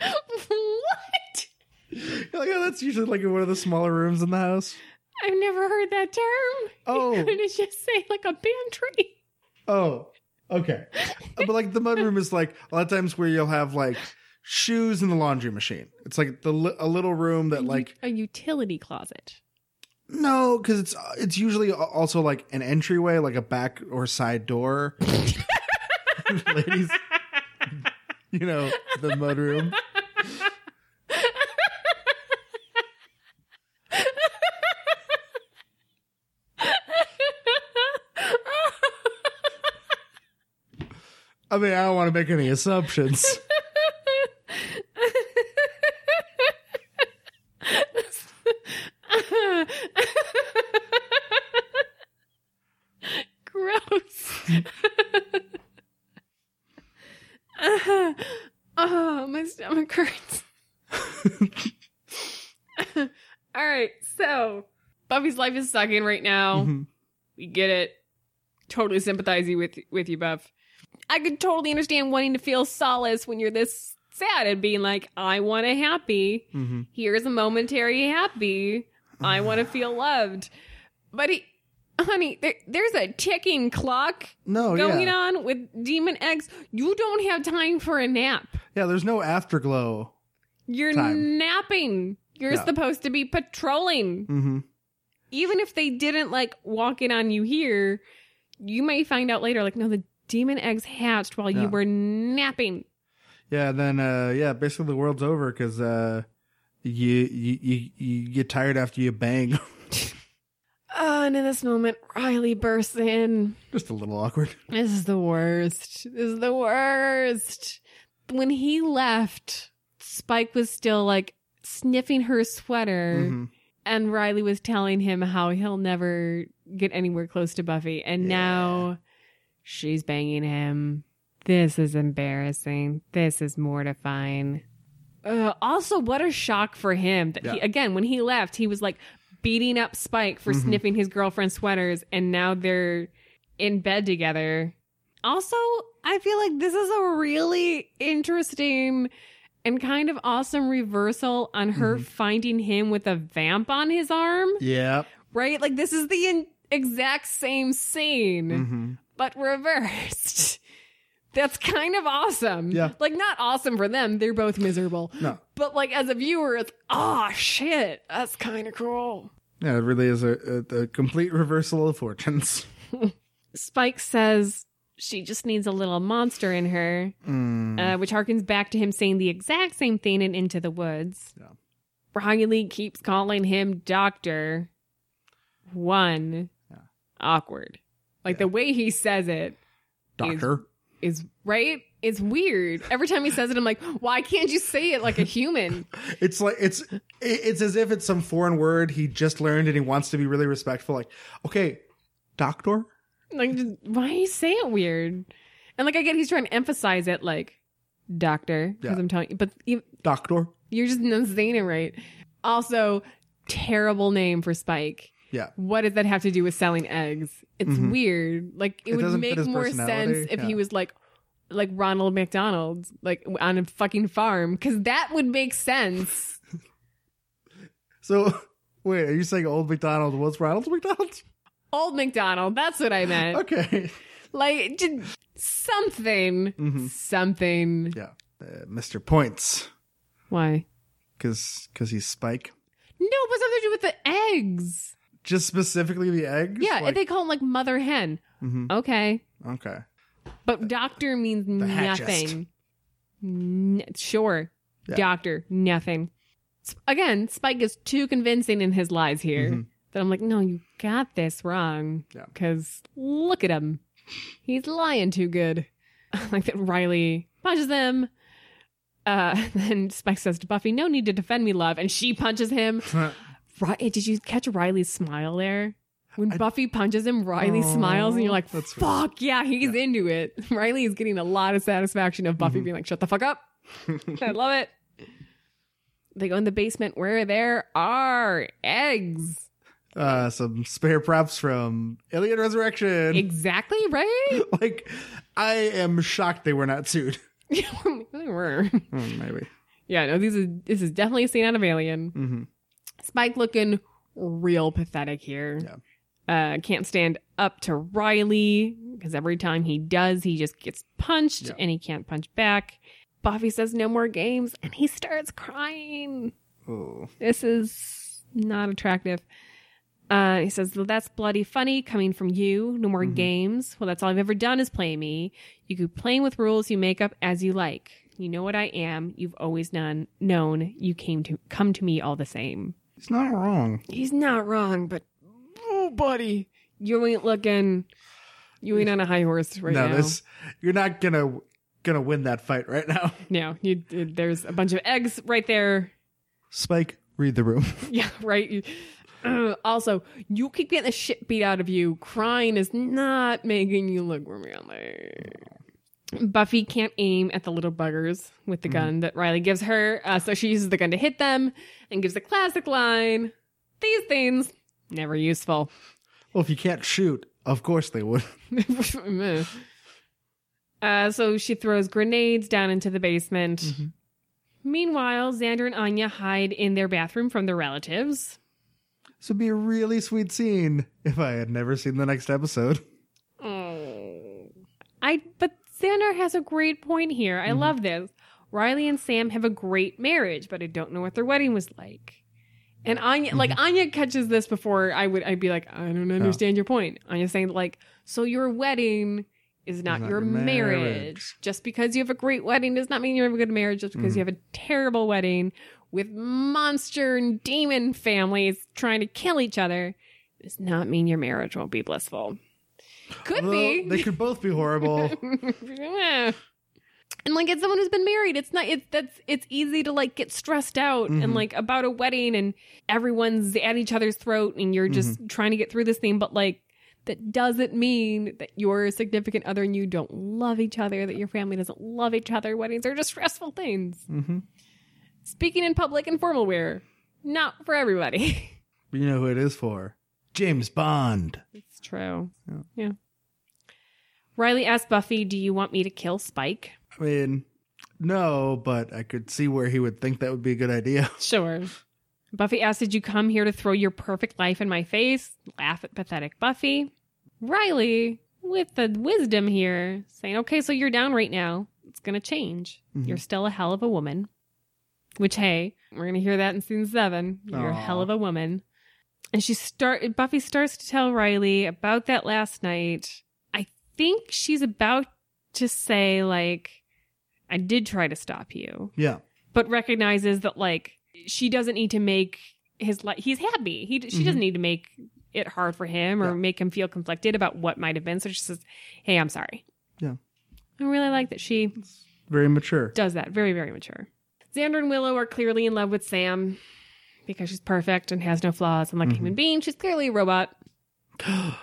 what? You're like, oh, that's usually like in one of the smaller rooms in the house. I've never heard that term. Oh. *laughs* Couldn't it just say like a pantry? Oh, okay. *laughs* but like the mud room is like a lot of times where you'll have like shoes in the laundry machine. It's like the a little room that like a utility closet. no, because it's it's usually also like an entryway, like a back or side door. *laughs* Ladies, you know the mud I mean, I don't want to make any assumptions. *laughs* Gross. *laughs* oh, my stomach hurts. *laughs* All right, so Buffy's life is sucking right now. Mhm. We get it. Totally sympathize with with you, Buff. I could totally understand wanting to feel solace when you're this sad and being like, I want a happy. Mhm. Here's a momentary happy. I want to *sighs* feel loved. But he, honey, there, there's a ticking clock No, going yeah. on with demon eggs. You don't have time for a nap. Yeah, there's no afterglow. You're Time. napping. You're Yeah. supposed to be patrolling. hmm Even if they didn't like walk in on you here, you may find out later, like, no, the demon eggs hatched while Yeah. you were napping. Yeah, then uh yeah, basically the world's over because uh you, you you you get tired after you bang. *laughs* Oh, and in this moment, Riley bursts in. Just a little awkward. This is the worst. This is the worst. When he left, Spike was still like sniffing her sweater, Mhm. and Riley was telling him how he'll never get anywhere close to Buffy. And now she's banging him. This is embarrassing. This is mortifying. Uh, also, what a shock for him that he, again, when he left, he was like beating up Spike for Mhm. sniffing his girlfriend's sweaters, and now they're in bed together. Also, I feel like this is a really interesting and kind of awesome reversal on her finding him with a vamp on his arm, Yeah. right? Like, this is the in- exact same scene, hmm but reversed. *laughs* That's kind of awesome. Yeah. Like, not awesome for them. They're both miserable. No. But, like, as a viewer, it's, oh, shit. That's kind of cool. Yeah, it really is a, a, a complete reversal of fortunes. *laughs* Spike says she just needs a little monster in her, Mm. uh, which harkens back to him saying the exact same thing in Into the Woods. Yeah. Riley keeps calling him Doctor. One. Yeah. Awkward. Like the way he says it Doctor. is right. It's weird. Every time he says it, I'm like, why can't you say it like a human? *laughs* It's like it's it- it's as if it's some foreign word he just learned and he wants to be really respectful. Like, okay, doctor. like, just, why you say it weird? And like, I get he's trying to emphasize it, like, Doctor, because Yeah. I'm telling you, but you, Doctor. You're just not saying it right. Also, terrible name for Spike. Yeah. What does that have to do with selling eggs? It's Mhm. weird. Like it, It would make more sense if yeah. he was like like Ronald McDonald, like on a fucking farm, because that would make sense. *laughs* So wait, are you saying old McDonald was Ronald McDonald? Old McDonald, that's what I meant. Okay. Like just something, Mhm. something. Yeah. Uh, Mr. Points. Why? Cause cause he's Spike. No, but something to do with the eggs. Just specifically the eggs? Yeah, Like- they call him like mother hen. Mhm. Okay. Okay. But doctor means hatchest. nothing. N- sure. Yeah. Doctor, nothing. S- Again, Spike is too convincing in his lies here Mhm. that I'm like, no, you got this wrong. Yeah. Because look at him. He's lying too good. *laughs* like that Riley punches him. Uh, *laughs* then Spike says to Buffy, no need to defend me, love. And she punches him. *laughs* Right, did you catch Riley's smile there? When I- Buffy punches him, Riley Aw, smiles, and you're like. "Fuck yeah, he's into it." *laughs* Riley is getting a lot of satisfaction of Mm-hmm. Buffy being like, "Shut the fuck up." *laughs* I love it. They go in the basement where there are eggs. uh some spare props from Alien Resurrection. Exactly right. *laughs* like I am shocked they were not sued. they were. Hmm, maybe. Yeah, no, these is this is definitely a scene out of Alien. hmm Spike looking real pathetic here. Uh, can't stand up to Riley because every time he does, he just gets punched Yeah. and he can't punch back. Buffy says no more games and he starts crying. Oh. This is not attractive. Uh, he says, well, that's bloody funny coming from you. No more Mhm. games. Well, that's all I've ever done is play me. You could play with rules you make up as you like. You know what I am. You've always known. Known you came to come to me all the same. He's not wrong. He's not wrong, but oh, buddy, you ain't looking. You ain't on a high horse right no, now. this you're not gonna gonna win that fight right now. *laughs* No, you, there's a bunch of eggs right there. Spike, read the room. *laughs* Yeah, right. You- uh, also, you keep getting the shit beat out of you. Crying is not making you look romantic. Buffy can't aim at the little buggers with the gun that Riley gives her, uh, so she uses the gun to hit them and gives the classic line: "These things never useful." Well, if you can't shoot, of course they would. *laughs* *laughs* uh, so she throws grenades down into the basement. Mhm. Meanwhile, Xander and Anya hide in their bathroom from their relatives. This would be a really sweet scene if I had never seen the next episode. Oh. I but Xander has a great point here. I mm-hmm. love this. Riley and Sam have a great marriage, but I don't know what their wedding was like. And Anya like mm-hmm. Anya catches this before I would I'd be like, I don't understand your point. Anya's saying like, so your wedding is not, not your marriage. marriage. Just because you have a great wedding does not mean you have a good marriage. Just because you mm-hmm. have a terrible wedding with monster and demon families trying to kill each other does not mean your marriage won't be blissful. Could Well, be. They could both be horrible. *laughs* Yeah. and like it's someone who's been married it's not it's that's it's easy to like get stressed out and Mhm. like about a wedding and everyone's at each other's throat and you're just Mm-hmm. trying to get through this thing but like that doesn't mean that your significant other and you don't love each other that your family doesn't love each other weddings are just stressful things Mm-hmm. speaking in public and formal wear not for everybody *laughs* you know who it is for? James Bond. True. Yeah. Yeah. Riley asked Buffy, Do you want me to kill Spike? I mean, no, but I could see where he would think that would be a good idea. *laughs* Sure. Buffy asked, Did you come here to throw your perfect life in my face? Laugh at pathetic Buffy. Riley, with the wisdom here, saying, Okay, so you're down right now. It's going to change. Mhm. You're still a hell of a woman. Which, hey, we're going to hear that in season seven. You're a hell of a woman. And she start Buffy starts to tell Riley about that last night. I think she's about to say, like, I did try to stop you Yeah. but recognizes that like she doesn't need to make his life he's happy he she doesn't need to make it hard for him or Mm-hmm. Yeah. make him feel conflicted about what might have been so she says hey i'm sorry Yeah. i really like that she Very mature. does that very very mature xander and willow are clearly in love with sam because she's perfect and has no flaws and like a Mm-hmm. human being she's clearly a robot *gasps*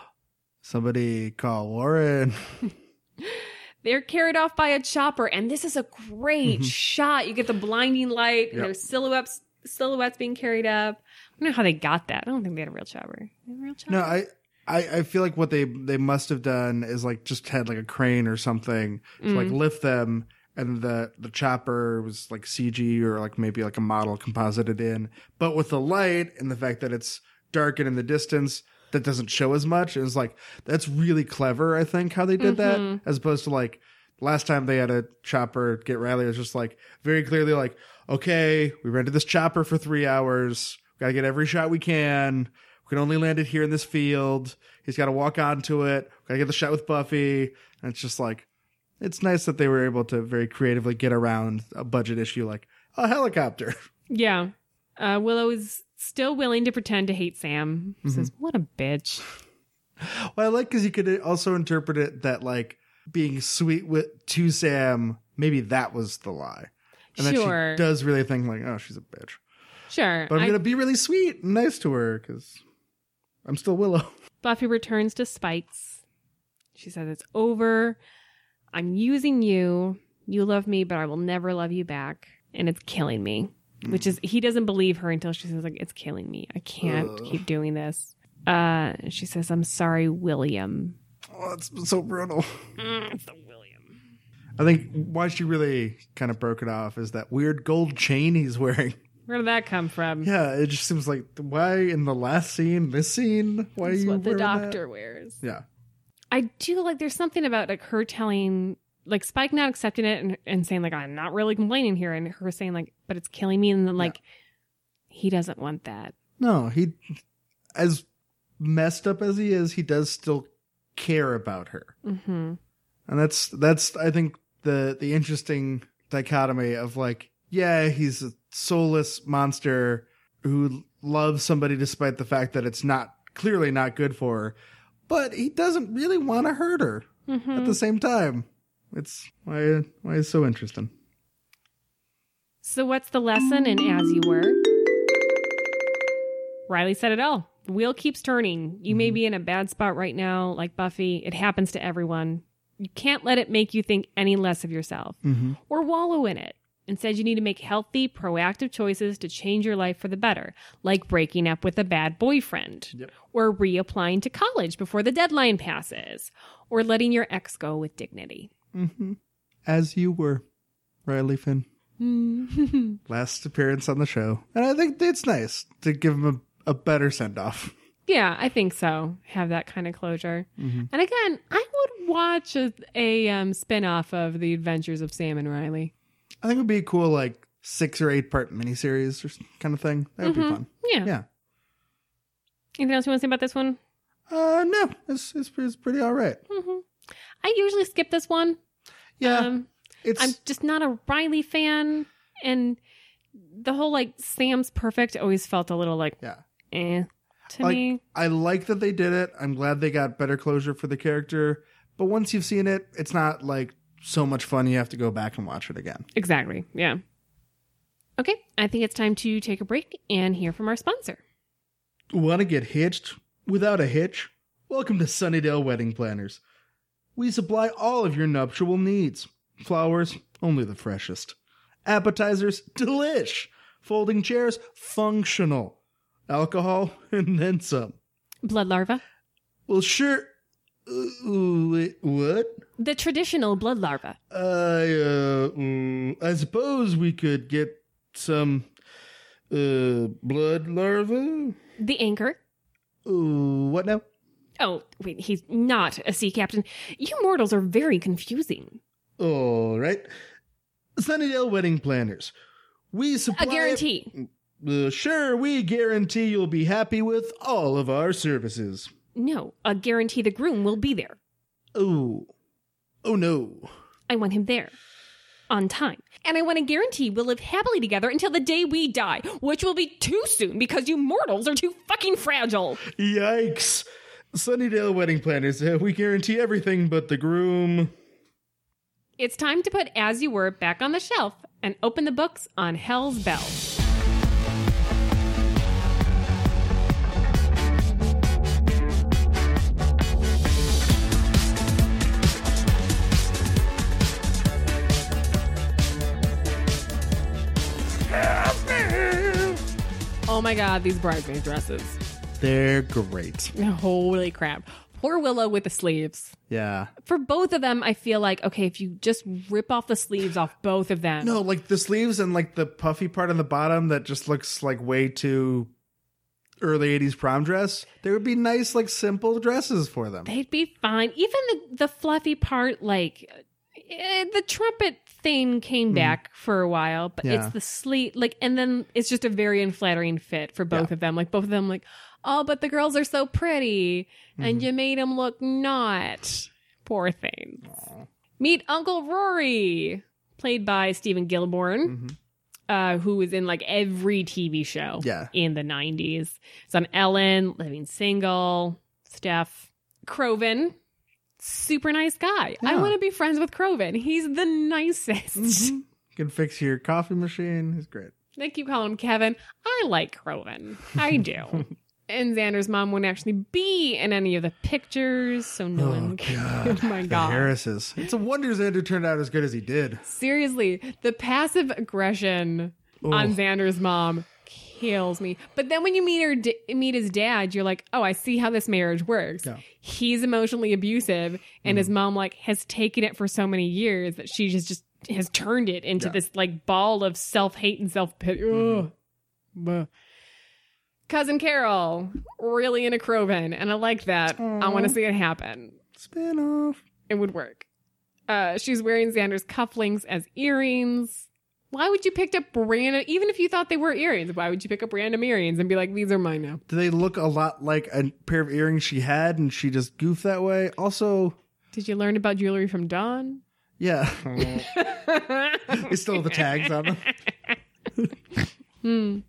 Somebody call Warren. *laughs* they're carried off by a chopper and this is a great shot you get the blinding light and Mm-hmm. Yep. there's silhouettes silhouettes being carried up i don't know how they got that i don't think they had a real chopper a real chopper No, I, I, I feel like what they they must have done is like just had like a crane or something to like Mm. lift them, and the the chopper was like CG or like maybe like a model composited in, but with the light and the fact that it's dark and in the distance. That doesn't show as much. It was like that's really clever. I think how they did Mhm. that, as opposed to like last time they had a chopper get Riley. It was just like very clearly like, okay, we rented this chopper for three hours. We gotta get every shot we can. We can only land it here in this field. He's got to walk onto it. We gotta get the shot with Buffy. And it's just like, it's nice that they were able to very creatively get around a budget issue like a helicopter. *laughs* yeah uh, willow is still willing to pretend to hate sam Mm-hmm. says what a bitch well, I like because you could also interpret it that like being sweet with to Sam, maybe that was the lie. And that Sure. she does really think like, oh, she's a bitch. sure But I'm I- gonna be really sweet and nice to her because I'm still Willow. *laughs* buffy returns to spikes she says it's over i'm using you. You love me but i will never love you back. And it's killing me which is he doesn't believe her until she says like it's killing me. I can't Ugh. keep doing this. Uh she says i'm sorry william. Oh, that's so brutal. *laughs* Mm, it's the william. I think why she really kind of broke it off is that weird gold chain he's wearing. where did that come from? Yeah, it just seems like why in the last scene, this scene, why are That's you what the wearing that? doctor wears. Yeah, I do like there's something about like her telling like Spike not accepting it and, and saying like I'm not really complaining here and her saying like but it's killing me and then like he doesn't want that. no, he as messed up as he is, he does still care about her. hmm And that's that's I think the the interesting dichotomy of like, yeah, he's a soulless monster who loves somebody despite the fact that it's not clearly not good for her, but he doesn't really want to hurt her hmm at the same time. It's why why it's so interesting. So what's the lesson in As You Were? Riley said it all. The wheel keeps turning. You may be in a bad spot right now, like Buffy. It happens to everyone. You can't let it make you think any less of yourself Mm-hmm. or wallow in it. Instead, you need to make healthy, proactive choices to change your life for the better, like breaking up with a bad boyfriend, Yep. or reapplying to college before the deadline passes, or letting your ex go with dignity. Mm-hmm. As you were, Riley Finn. *laughs* Last appearance on the show, and I think it's nice to give him a, a better send off. Yeah, I think so. Have that kind of closure. Mhm. And again, I would watch a, a um, spin off of the adventures of Sam and Riley. I think it would be a cool like six or eight part miniseries or kind of thing. That would be fun. Yeah. Yeah. Anything else you want to say about this one? Uh, no, it's it's, it's pretty all right. hmm I usually skip this one. Yeah, Um, it's I'm just not a Riley fan, and the whole like Sam's perfect always felt a little like yeah. eh to Like- me. I like that they did it. I'm glad they got better closure for the character. But once you've seen it, it's not like so much fun. You have to go back and watch it again. Exactly. Yeah. Okay, I think it's time to take a break and hear from our sponsor. Want to get hitched without a hitch? Welcome to Sunnydale Wedding Planners. We supply all of your nuptial needs. Flowers, only the freshest. Appetizers, delish. Folding chairs, functional. Alcohol, *laughs* and then some. Blood larva. Well, sure. Uh, wait, what? The traditional blood larva. I, uh, mm, I suppose we could get some uh, blood larva. The anchor. Ooh, what now? Oh, wait, he's not a sea captain. You mortals are very confusing. All right. Sunnydale Wedding Planners. We supply A guarantee. Uh, sure, we guarantee you'll be happy with all of our services. No, a guarantee the groom will be there. Oh, oh no. I want him there. On time. And I want to guarantee we'll live happily together until the day we die, which will be too soon because you mortals are too fucking fragile. Yikes. Sunnydale Wedding Planners. Uh, we guarantee everything but the groom. It's time to put As You Were back on the shelf and open the books on Hell's Bell. Oh my god, these bridesmaid dresses. They're great. Holy crap. Poor Willow with the sleeves. Yeah. For both of them, I feel like, okay, if you just rip off the sleeves off both of them. No, like the sleeves and like the puffy part on the bottom that just looks like way too early 80s prom dress. There would be nice, like simple dresses for them. They'd be fine. Even the, the fluffy part, like eh, the trumpet thing came back for a while, but. Yeah. it's the sleet like, and then it's just a very unflattering fit for both Yeah. of them. Like, both of them, like, oh, but the girls are so pretty, and Mm-hmm. you made them look not. Poor things. Meet Uncle Rory, played by Stephen Gilborn. Uh, who was in like every TV show Yeah. in the 90s. It's on Ellen, Living Single, Steph, Croven. Super nice guy. I want to be friends with Croven. He's the nicest. Mm-hmm. You can fix your coffee machine. He's great. They keep calling him Kevin. I like Croven. I *laughs* do. and Xander's mom wouldn't actually be in any of the pictures, so no oh, one can. *laughs* Oh my The god. Harrises. It's a wonder Xander turned out as good as he did. Seriously, the passive aggression oh. on Xander's mom kills me. But then when you meet her, d- meet his dad, you're like, oh, I see how this marriage works. Yeah. He's emotionally abusive, and Mm. his mom like has taken it for so many years that she just just has turned it into Yeah. this like ball of self hate and self pity. Mm-hmm. Cousin Carol, really in into Croven, and I like that. I want to see it happen Spin off. it would work. Uh, she's wearing Xander's cufflinks as earrings. Why would you pick up random, even if you thought they were earrings, why would you pick up random earrings and be like, these are mine now? Do they look a lot like a pair of earrings she had and she just goofed that way? Also, Did you learn about jewelry from Dawn? yeah. *laughs* they still have the tags on them. Hmm.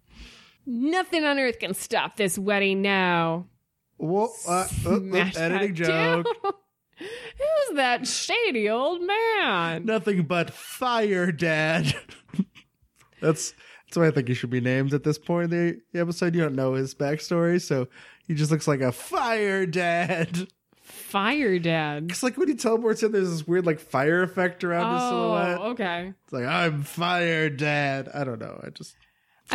Nothing on earth can stop this wedding now. Whoa, uh, uh, uh, editing that joke. Who's that shady old man? Nothing but fire, Dad. *laughs* that's that's why I think he should be named at this point in the episode. You don't know his backstory, so he just looks like a fire dad. Fire Dad. It's like when he teleports in, there's this weird like fire effect around his oh, silhouette. Oh, okay. It's like I'm fire, Dad. I don't know. I just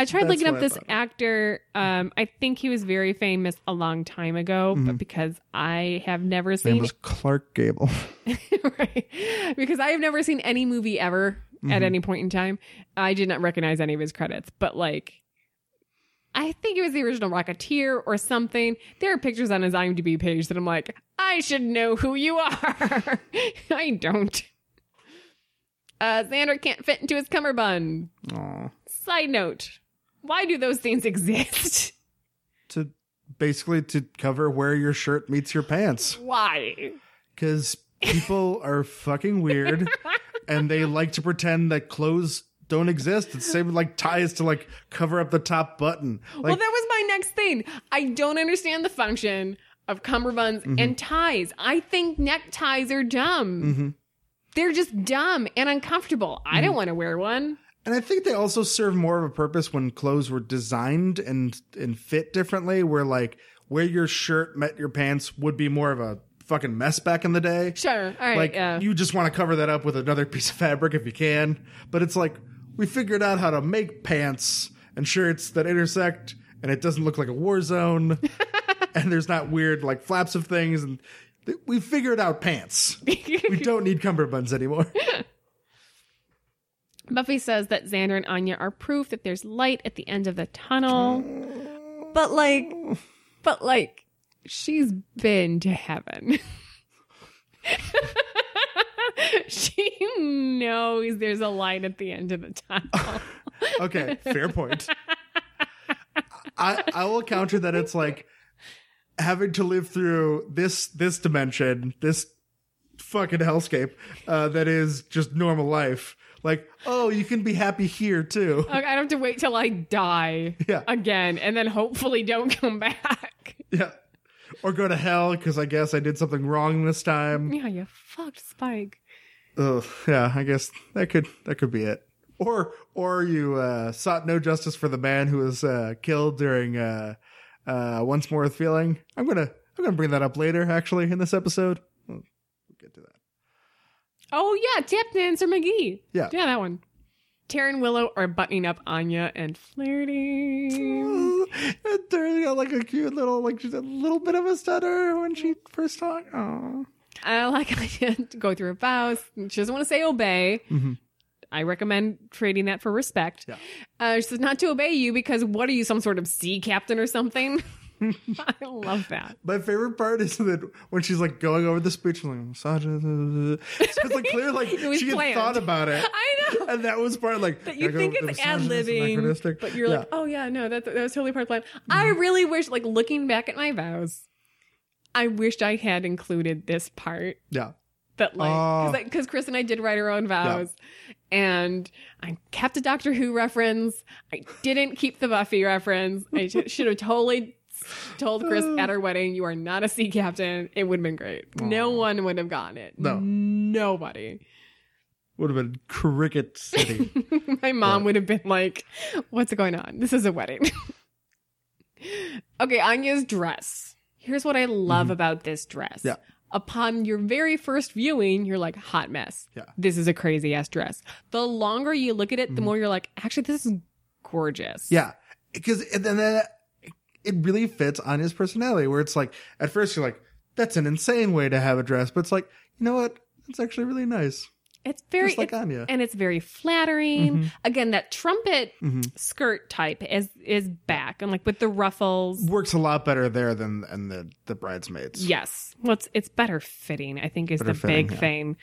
I tried That's looking up this actor. Um, I think he was very famous a long time ago, but because I have never his name seen was Clark Gable. *laughs* *laughs* right, because I have never seen any movie ever at any point in time, I did not recognize any of his credits. But like, I think it was the original Rocketeer or something. There are pictures on his IMDb page that I'm like, I should know who you are. *laughs* I don't. Uh, Xander can't fit into his cummerbund. Aw. Side note: Why do those things *laughs* exist? To basically to cover where your shirt meets your pants. Why? because people *laughs* are fucking weird and they like to pretend that clothes don't exist. It's the same like ties to like cover up the top button. Like, well, that was my next thing. I don't understand the function of cummerbunds Mm-hmm. and ties. I think neckties are dumb. Mm-hmm. They're just dumb and uncomfortable. I don't want to wear one. And I think they also serve more of a purpose when clothes were designed and and fit differently. Where like where your shirt met your pants would be more of a fucking mess back in the day. Sure. All right. like yeah. you just want to cover that up with another piece of fabric if you can. But it's like we figured out how to make pants and shirts that intersect, and it doesn't look like a war zone, *laughs* and there's not weird like flaps of things, and We figured out pants. *laughs* We don't need cummerbunds anymore. *laughs* Buffy says that Xander and Anya are proof that there's light at the end of the tunnel. But like, but like, she's been to heaven. *laughs* she knows there's a light at the end of the tunnel. *laughs* Okay, fair point. I I will counter that it's like having to live through this this dimension, this fucking hellscape uh, that is just normal life. Like, oh, you can be happy here too. *laughs* I don't have to wait till I die Yeah. again and then hopefully don't come back. *laughs* Yeah. Or go to hell because I guess I did something wrong this time. Yeah, you fucked Spike. Ugh, yeah, I guess that could that could be it. Or or you uh, sought no justice for the man who was uh, killed during uh, uh, once more with feeling. I'm gonna I'm gonna bring that up later. Actually, in this episode, we'll get to that. Oh yeah, tap dancer McGee. Yeah. yeah, that one. Tara and Willow are buttoning up Anya and flirting. And Turning out like a cute little like just a little bit of a stutter when she first talked. Oh, I like Anya to go through her vows. She doesn't want to say obey. I recommend trading that for respect. Yeah. Uh, she says not to obey you because what are you, some sort of sea captain or something? *laughs* *laughs* I love that. My favorite part is that when she's like going over the speech, like massage, it's like clear, like *laughs* It she had planned. thought about it. *laughs* I know. and that was part like that you think it's ad libbing, but you're Yeah. like, oh yeah, no, that that was totally part of the plan. I mm-hmm. really wish, like, looking back at my vows, I wished I had included this part yeah, that, like, Oh. because Chris and I did write our own vows, and I kept a Doctor Who reference. I didn't keep the Buffy reference. I sh- should have totally told Chris at our wedding, "You are not a sea captain." It would have been great. No one would have gotten it. No. nobody. would have been cricket city. *laughs* My mom Yeah. would have been like, What's going on? This is a wedding. *laughs* okay, Anya's dress. Here's what I love about this dress. Mm-hmm. Yeah. Upon your very first viewing, you're like, hot mess. Yeah. This is a crazy ass dress. The longer you look at it, the more you're like, actually, this is gorgeous. Mm-hmm. yeah, because and then it really fits on his personality. Where it's like at first you're like, that's an insane way to have a dress, but it's like you know what? It's actually really nice. It's very, like it's- Anya. and it's very flattering. Again, that trumpet Mhm. skirt type is is back, and like with the ruffles. Works a lot better there than than the the bridesmaids. Yes. Well, it's, it's better fitting, I think, is Better the fitting, big yeah. thing.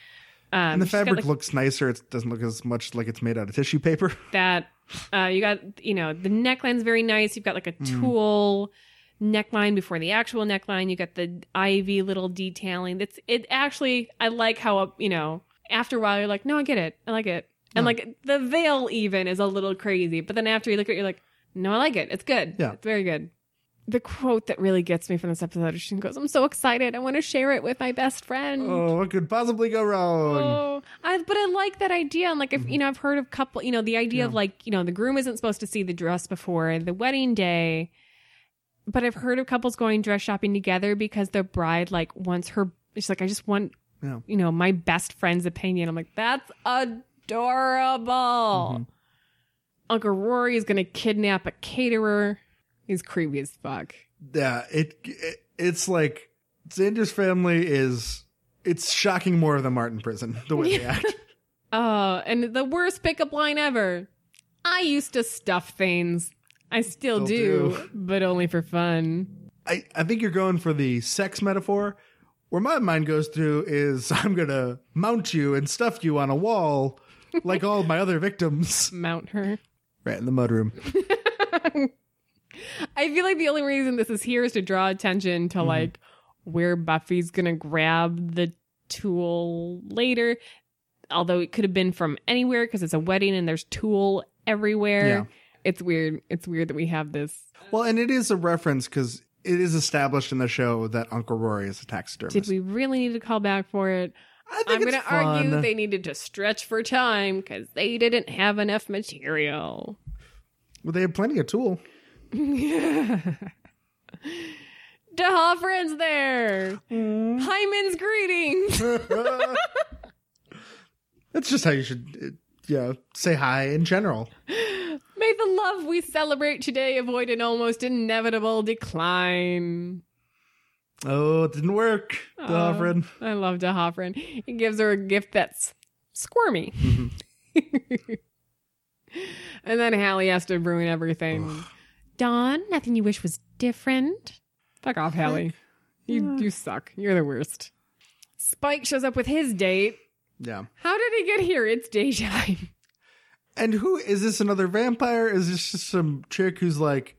Um, and the she's got, fabric like, looks nicer. It doesn't look as much like it's made out of tissue paper. that. Uh, you got, you know, the neckline's very nice. You've got like a Mm. tulle neckline before the actual neckline. You got the ivy little detailing. It's, it actually, I like how, you know, after a while you're like, no, I get it. I like it. And Yeah. like the veil even is a little crazy. But then after you look at it, you're like, no, I like it. It's good. Yeah. It's very good. The quote that really gets me from this episode is she goes, I'm so excited. I want to share it with my best friend. Oh, what could possibly go wrong? Oh, I, but I like that idea. And like, if you know, I've heard of couple, you know, the idea of like, you know, the groom isn't supposed to see the dress before the wedding day. But I've heard of couples going dress shopping together because the bride like wants her. She's like, I just want, Yeah. you know, my best friend's opinion. I'm like, that's adorable. Mm-hmm. Uncle Rory is gonna kidnap a caterer. He's creepy as fuck. Yeah, it, it it's like Xander's family is it's shocking more than Martin prison the way they *laughs* act. Oh, and the worst pickup line ever. I used to stuff things. I still, Still do, do. but only for fun. I I think you're going for the sex metaphor. Where my mind goes through is *laughs* I'm gonna mount you and stuff you on a wall like all my other victims. Mount her. Right in the mudroom. *laughs* I feel like the only reason this is here is to draw attention to mm-hmm. like where Buffy's gonna grab the tool later. Although it could have been from anywhere because it's a wedding and there's tulle everywhere. Yeah. It's weird. It's weird that we have this. Well, and it is a reference because it is established in the show that Uncle Rory is a taxidermist. Did we really need to call back for it? I I'm going to argue they needed to stretch for time because they didn't have enough material. Well, they have plenty of tulle. Friends there. Hymen's greetings. *laughs* *laughs* That's just how you should, yeah, say hi in general. May the love we celebrate today avoid an almost inevitable decline. Oh, it didn't work. Oh. I love D'Hoffryn. He gives her a gift that's squirmy. Mm-hmm. *laughs* and then Hallie has to ruin everything. Dawn, nothing you wish was different. Fuck off, Hallie. You you suck. You're the worst. Spike shows up with his date. Yeah. How did he get here? It's daytime. *laughs* And who is this? Another vampire? Is this just some chick who's like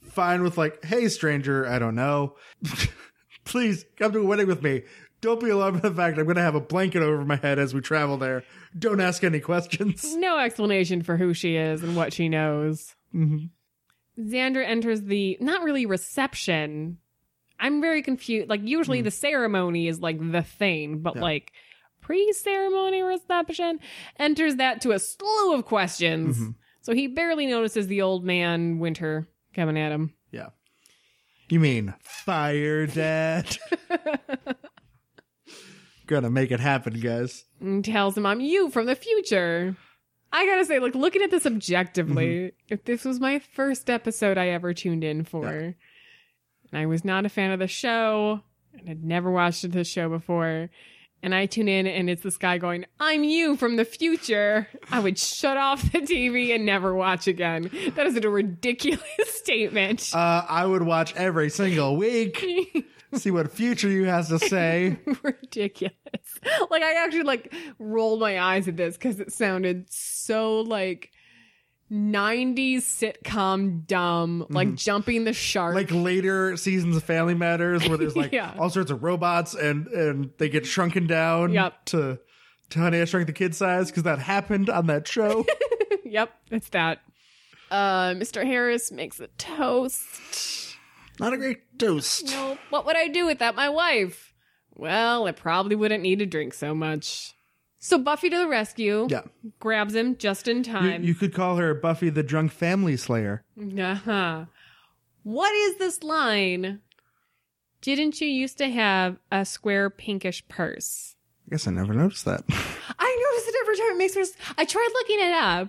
fine with like, hey, stranger, I don't know. *laughs* Please come to a wedding with me. Don't be alarmed by the fact I'm going to have a blanket over my head as we travel there. Don't ask any questions. No explanation for who she is and what she knows. hmm Xander enters the not really reception. I'm very confused. Like usually the ceremony is like the thing, but Yeah. like pre-ceremony reception enters that to a slew of questions. Mhm. So he barely notices the old man Winter coming at him. Yeah. You mean fire dad? *laughs* Gonna make it happen, guys. and tells him I'm you from the future. I gotta say, like looking at this objectively, if this was my first episode I ever tuned in for, and I was not a fan of the show, and had never watched the show before, and I tune in and it's this guy going, "I'm you from the future," I would shut off the TV and never watch again. That is a ridiculous *laughs* statement. Uh, I would watch every single week, *laughs* see what future you has to say. *laughs* ridiculous. Like I actually like rolled my eyes at this because it sounded so like 90s sitcom dumb, like jumping the shark. like later seasons of Family Matters where there's like *laughs* Yeah. all sorts of robots and and they get shrunken down Yep. to to Honey I Shrunk the Kid size because that happened on that show. *laughs* yep, it's that. Uh, Mr. Harris makes a toast. Not a great toast. No, what would I do without my wife? Well, I probably wouldn't need to drink so much. So Buffy to the rescue. Yeah, Grabs him just in time. you could call her Buffy the Drunk Family Slayer. Uh-huh. What is this line? Didn't you used to have a square pinkish purse? I guess I never noticed that. *laughs* I notice it every time. It makes me. I tried looking it up,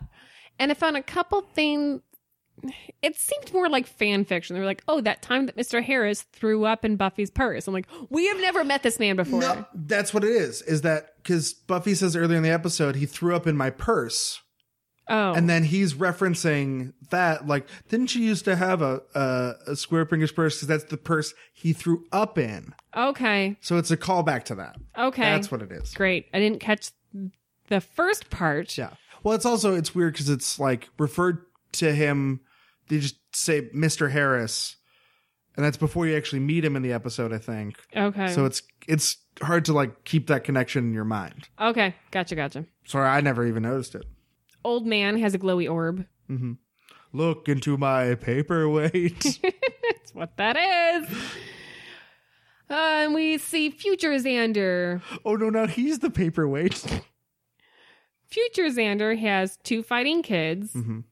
and I found a couple things. It seemed more like fan fiction. They were like, "Oh, that time that Mr. Harris threw up in Buffy's purse." I'm like, "We have never met this man before." No, that's what it is. Is that because Buffy says earlier in the episode he threw up in my purse, Oh, and then he's referencing that like, didn't you used to have a a, a square pinkish purse? Because that's the purse he threw up in. okay, So it's a callback to that. okay, That's what it is. great. I didn't catch the first part. Yeah. Well, it's also it's weird because it's like referred to him. They just say Mr. Harris, and that's before you actually meet him in the episode. I think. Okay, So it's it's hard to like keep that connection in your mind. okay, gotcha, gotcha. Sorry, I never even noticed it. Old man has a glowy orb. Mm-hmm. Look into my paperweight. *laughs* That's what that is. Uh, and we see Future Xander. oh no, not he's the paperweight. Future Xander has two fighting kids. Mhm.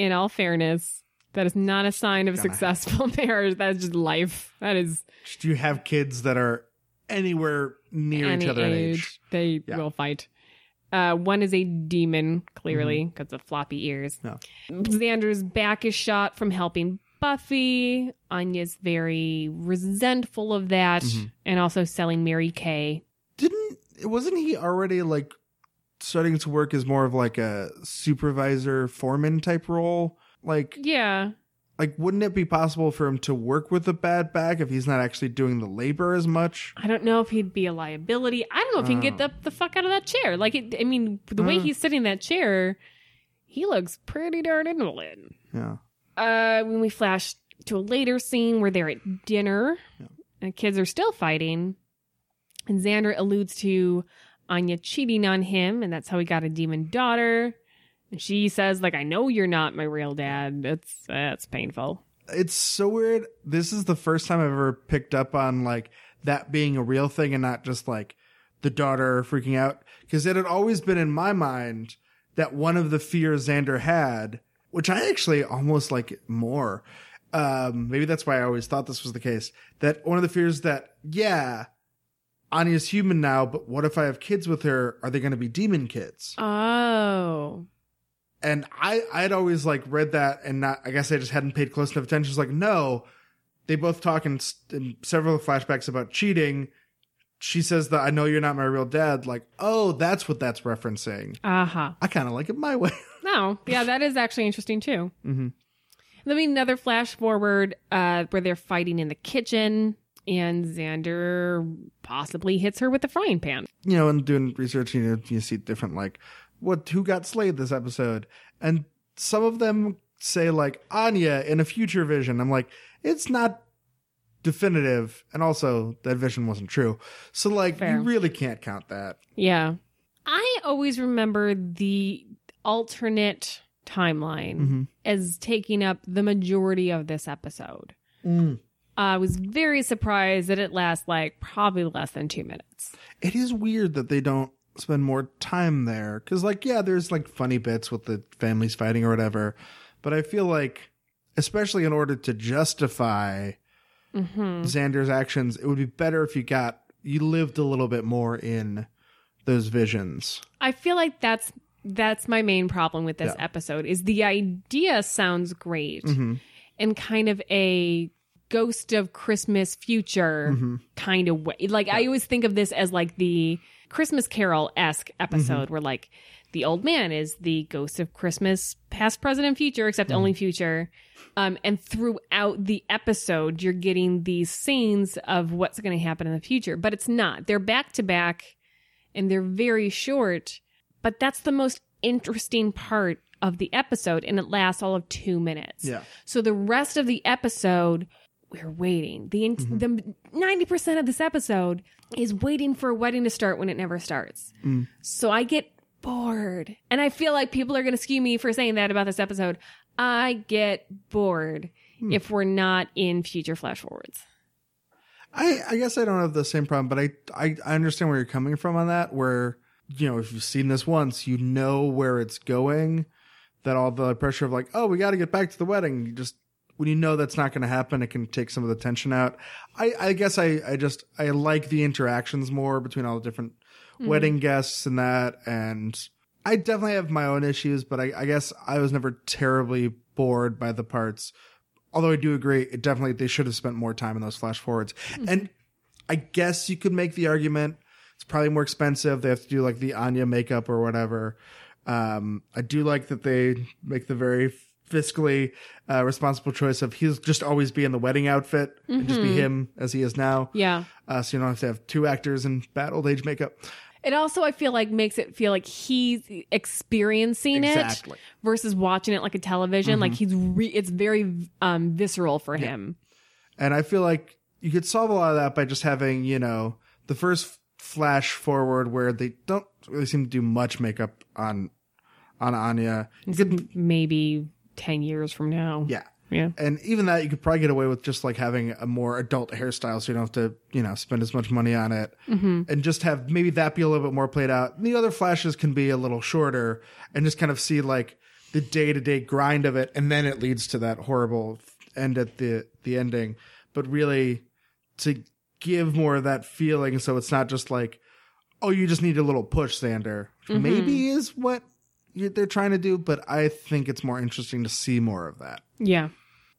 In all fairness, that is not a sign of successful *laughs* marriage. That's just life. That is Do you have kids that are anywhere near any each other in age, age? they Yeah. will fight. Uh, one is a demon, clearly, because of floppy ears. No. Xander's back is shot from helping Buffy. Anya's very resentful of that, Mhm. and also selling Mary Kay. Didn't wasn't he already like starting to work as more of like a supervisor foreman type role? Like Yeah, like wouldn't it be possible for him to work with a bad back if he's not actually doing the labor as much? I don't know if he'd be a liability. I don't know if he can get Oh. the, the fuck out of that chair. Like, it, I mean, the way Uh. he's sitting in that chair, he looks pretty darn invalid. Yeah. Uh, when we flash to a later scene where they're at dinner, Yeah. and kids are still fighting, and Xander alludes to Anya cheating on him, and that's how he got a demon daughter. And she says, "Like, I know you're not my real dad. That's that's painful." It's so weird. This is the first time I've ever picked up on like that being a real thing and not just like the daughter freaking out. Because it had always been in my mind that one of the fears Xander had, which I actually almost like more. Um, maybe that's why I always thought this was the case. That one of the fears that, yeah, Anya's human now, but what if I have kids with her? Are they going to be demon kids? Oh, and I I'd always like read that and not I guess I just hadn't paid close enough attention. It's like no, they both talk in, in several flashbacks about cheating. She says that I know you're not my real dad. Like, oh, that's what that's referencing. Uh huh. I kind of like it my way. *laughs* No, yeah, that is actually interesting too. mm-hmm. Let me another flash forward uh, where they're fighting in the kitchen, and Xander possibly hits her with the frying pan. You know, and doing research, you know, you see different like what who got slayed this episode, and some of them say like Anya in a future vision. I'm like, it's not definitive, and also that vision wasn't true. So like, Fair. you really can't count that. Yeah. I always remember the alternate timeline Mhm. as taking up the majority of this episode. Mm. I was very surprised that it lasts like probably less than two minutes. It is weird that they don't spend more time there because, like, yeah, there's like funny bits with the families fighting or whatever, but I feel like, especially in order to justify hmm Xander's actions, it would be better if you got you lived a little bit more in those visions. I feel like that's that's my main problem with this Yeah. episode is the idea sounds great Mm-hmm. in kind of a ghost of Christmas future Mm-hmm. kind of way. Like I always think of this as like the Christmas Carol esque episode Mm-hmm. where like the old man is the ghost of Christmas past, present, and future, except Mm-hmm. only future. Um, and throughout the episode, you're getting these scenes of what's going to happen in the future, but it's not. They're back to back and they're very short, but that's the most interesting part of the episode, and it lasts all of two minutes. Yeah. So the rest of the episode, we're waiting. The Mm-hmm. the ninety percent of this episode is waiting for a wedding to start when it never starts. Mm. So I get bored, and I feel like people are going to skew me for saying that about this episode. I get bored Hmm. if we're not in future flash forwards. I, I guess I don't have the same problem, but I, I I understand where you're coming from on that. Where you know if you've seen this once, you know where it's going. That all the pressure of like, oh, we got to get back to the wedding. You just when you know that's not going to happen, it can take some of the tension out. I I guess I I just I like the interactions more between all the different wedding guests and that, and I definitely have my own issues, but I, I guess I was never terribly bored by the parts although I do agree, it definitely they should have spent more time in those flash forwards. And I guess you could make the argument it's probably more expensive. They have to do like the Anya makeup or whatever. Um, I do like that they make the very fiscally uh, responsible choice of he'll just always be in the wedding outfit and just be him as he is now. Yeah. Uh, so you don't have to have two actors in bad old age makeup. It also, I feel like, makes it feel like he's experiencing Exactly. it versus watching it like a television. Like he's, re- it's very um, visceral for him. And I feel like you could solve a lot of that by just having, you know, the first flash forward where they don't really seem to do much makeup on on Anya. You could, Maybe 10 years from now. yeah. Yeah. And even that you could probably get away with just like having a more adult hairstyle so you don't have to, you know, spend as much money on it. Mm-hmm. And just have maybe that be a little bit more played out. The other flashes can be a little shorter and just kind of see like the day to day grind of it. And then it leads to that horrible end at the, the ending. But really to give more of that feeling so it's not just like, oh, you just need a little push, Xander. which Maybe is what they're trying to do, but I think it's more interesting to see more of that. Yeah.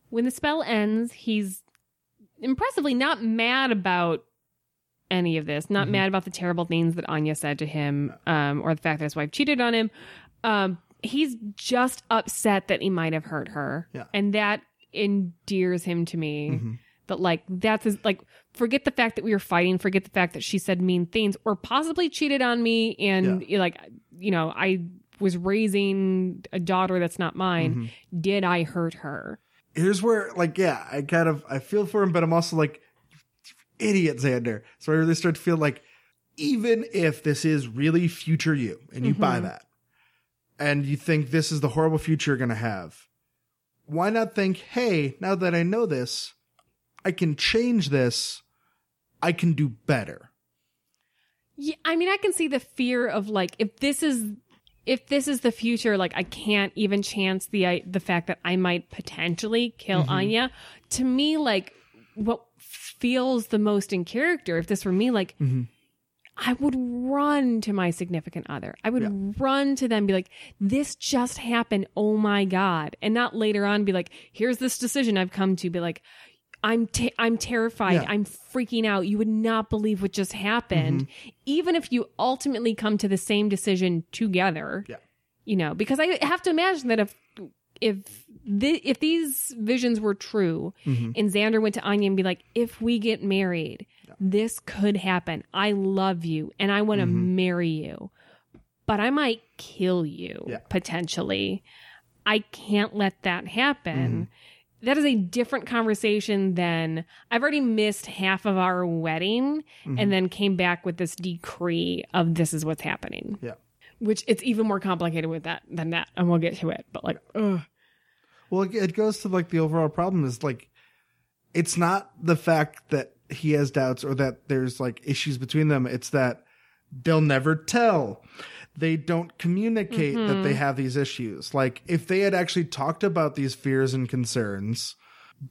When the spell ends, he's impressively not mad about any of this, not mad about the terrible things that Anya said to him, um, or the fact that his wife cheated on him. Um, he's just upset that he might have hurt her. Yeah. And that endears him to me. Mhm. That like that's his, like forget the fact that we were fighting, forget the fact that she said mean things or possibly cheated on me and like you know, I was raising a daughter that's not mine. Mm-hmm. Did I hurt her? here's where like yeah i kind of i feel for him but i'm also like idiot xander so i really start to feel like even if this is really future you and you buy Mhm. that and you think this is the horrible future you're going to have why not think hey now that i know this i can change this i can do better Yeah, I mean, I can see the fear of like if this is if this is the future, like I can't even chance the I the fact that I might potentially kill Anya. To me, like what feels the most in character, if this were me, like Mhm. I would run to my significant other. I would Yeah. run to them, be like, "This just happened. Oh my god!" And not later on be like, "Here's this decision I've come to." Be like, I'm t- I'm terrified. Yeah. I'm freaking out. You would not believe what just happened. Mm-hmm. Even if you ultimately come to the same decision together. Yeah. You know, because I have to imagine that if if the, if these visions were true Mhm. and Xander went to Anya and be like, if we get married, this could happen. I love you and I want to Mhm. marry you, but I might kill you Yeah. potentially. I can't let that happen. Mm-hmm. That is a different conversation than I've already missed half of our wedding Mhm. and then came back with this decree of this is what's happening. Yeah. Which it's even more complicated with that than that. And we'll get to it. But like, ugh. Well, it goes to like the overall problem is like, it's not the fact that he has doubts or that there's like issues between them. It's that they'll never tell. They don't communicate that they have these issues. Like, if they had actually talked about these fears and concerns,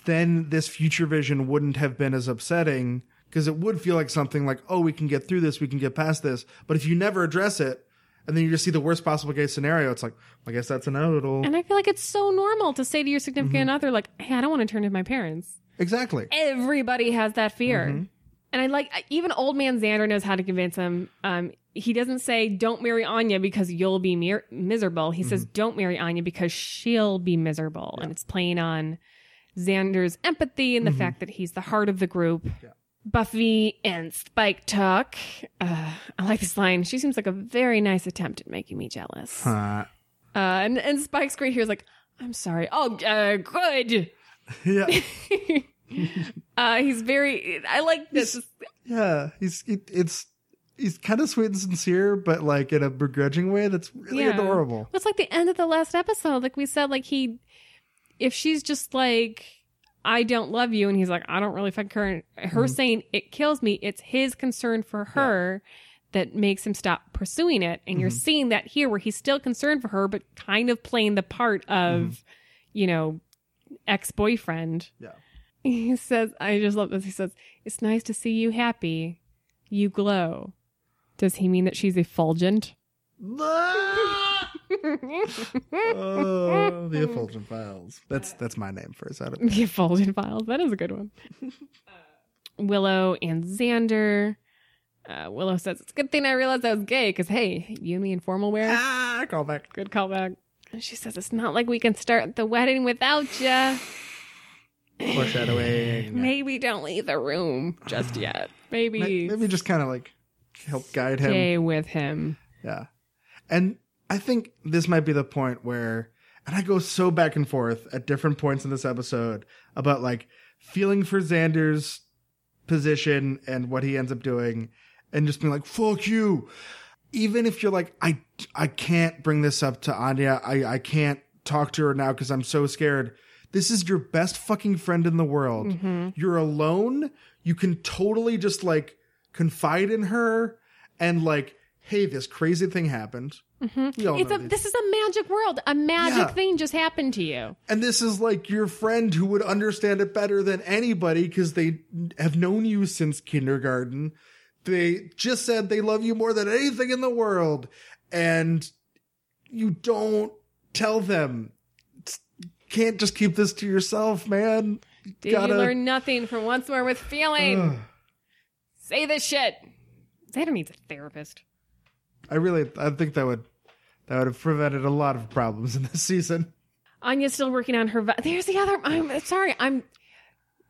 then this future vision wouldn't have been as upsetting because it would feel like something like, oh, we can get through this, we can get past this. But if you never address it, and then you just see the worst possible case scenario, it's like, I guess that's inevitable. And I feel like it's so normal to say to your significant Mm-hmm. other, like, hey, I don't want to turn to my parents. exactly. Everybody has that fear. Mm-hmm. And I like, even old man Xander knows how to convince him. Um, he doesn't say, don't marry Anya because you'll be mir- miserable. He Mm-hmm. says, don't marry Anya because she'll be miserable. And it's playing on Xander's empathy and the fact that he's the heart of the group. Mm-hmm. Yeah. Buffy and Spike talk. Uh, I like this line. She seems like a very nice attempt at making me jealous. Uh, Uh, and, and Spike's great here is like, I'm sorry. Oh, uh, good. *laughs* yeah. *laughs* Uh, he's very. I like this. Yeah, he's it, it's he's kind of sweet and sincere, but like in a begrudging way that's really Yeah. adorable. It's like the end of the last episode. Like we said, like he, if she's just like, I don't love you, and he's like, I don't really fuck her. and Her mm-hmm. saying it kills me. It's his concern for her that makes him stop pursuing it. And you're mm-hmm. seeing that here, where he's still concerned for her, but kind of playing the part of, mm-hmm. you know, ex boyfriend. Yeah. He says, I just love this. He says, It's nice to see you happy. You glow. Does he mean that she's effulgent? *laughs* oh, the *laughs* effulgent files. That's that's my name for a second. The Effulgent Files. That is a good one. *laughs* Willow and Xander. Uh, Willow says, It's a good thing I realized I was gay because, hey, you and me in formal wear. Ah, call back. Good callback. And she says, It's not like we can start the wedding without ya. Foreshadowing. Maybe don't leave the room just *sighs* yet. Maybe, Maybe, maybe just kind of like help guide him. stay with him. Yeah. And I think this might be the point where, and I go so back and forth at different points in this episode about like feeling for Xander's position and what he ends up doing and just being like, fuck you. Even if you're like, I, I can't bring this up to Anya. I, I can't talk to her now because I'm so scared. This is your best fucking friend in the world. Mm-hmm. You're alone. You can totally just like confide in her and like, hey, this crazy thing happened. Mm-hmm. We all It's know a, this is a magic world. A magic Yeah. thing just happened to you. and this is like your friend who would understand it better than anybody because they have known you since kindergarten. They just said they love you more than anything in the world. And you don't tell them. It's- can't just keep this to yourself, man. Did gotta- you learn nothing from once more with feeling? Ugh. Say this shit. Xander needs a therapist. I really, I think that would, that would have prevented a lot of problems in this season. Anya's still working on her. Va- There's the other. I'm sorry. I'm.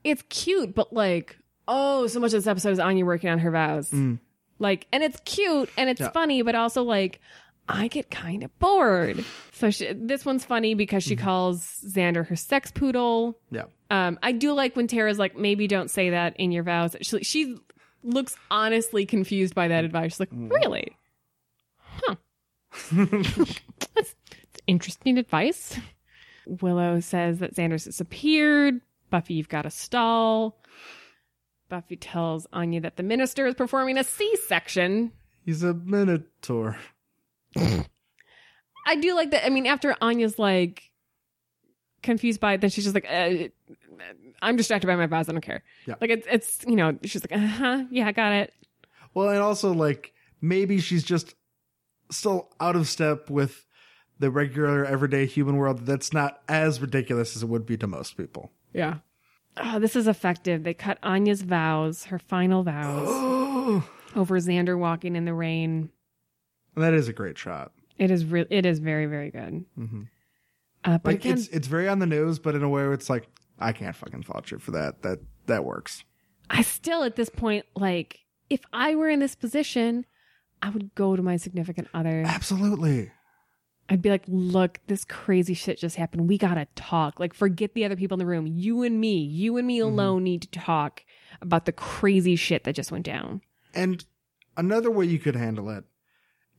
It's cute, but like, oh, so much of this episode is Anya working on her vows. Like, and it's cute and it's Yeah. funny, but also like, I get kind of bored. So she, this one's funny because she calls Xander her sex poodle. Yeah. Um, I do like when Tara's like, maybe don't say that in your vows. She, she looks honestly confused by that advice. She's like, mm. really? Huh. that's, *laughs* that's interesting advice. Willow says that Xander's disappeared. Buffy, you've got a stall. Buffy tells Anya that the minister is performing a C section. He's a minotaur. *laughs* I do like that. I mean, after Anya's like confused by it, then she's just like, uh, I'm distracted by my vows. I don't care. Yeah. Like it's, it's, you know, she's like, uh huh. Yeah, I got it. Well, and also like maybe she's just still out of step with the regular everyday human world that's not as ridiculous as it would be to most people. Yeah. Oh, this is effective. They cut Anya's vows, her final vows, *gasps* over Xander walking in the rain. that is a great shot. It is real. It is very, very good. Mhm. Uh, but Like again, it's it's very on the nose, but in a way where it's like I can't fucking fault you for that. That that works. I still at this point like if I were in this position, I would go to my significant other. Absolutely. I'd be like, "Look, this crazy shit just happened. We gotta talk. Like, forget the other people in the room. You and me, you and me alone need to talk about the crazy shit that just went down." And another way you could handle it,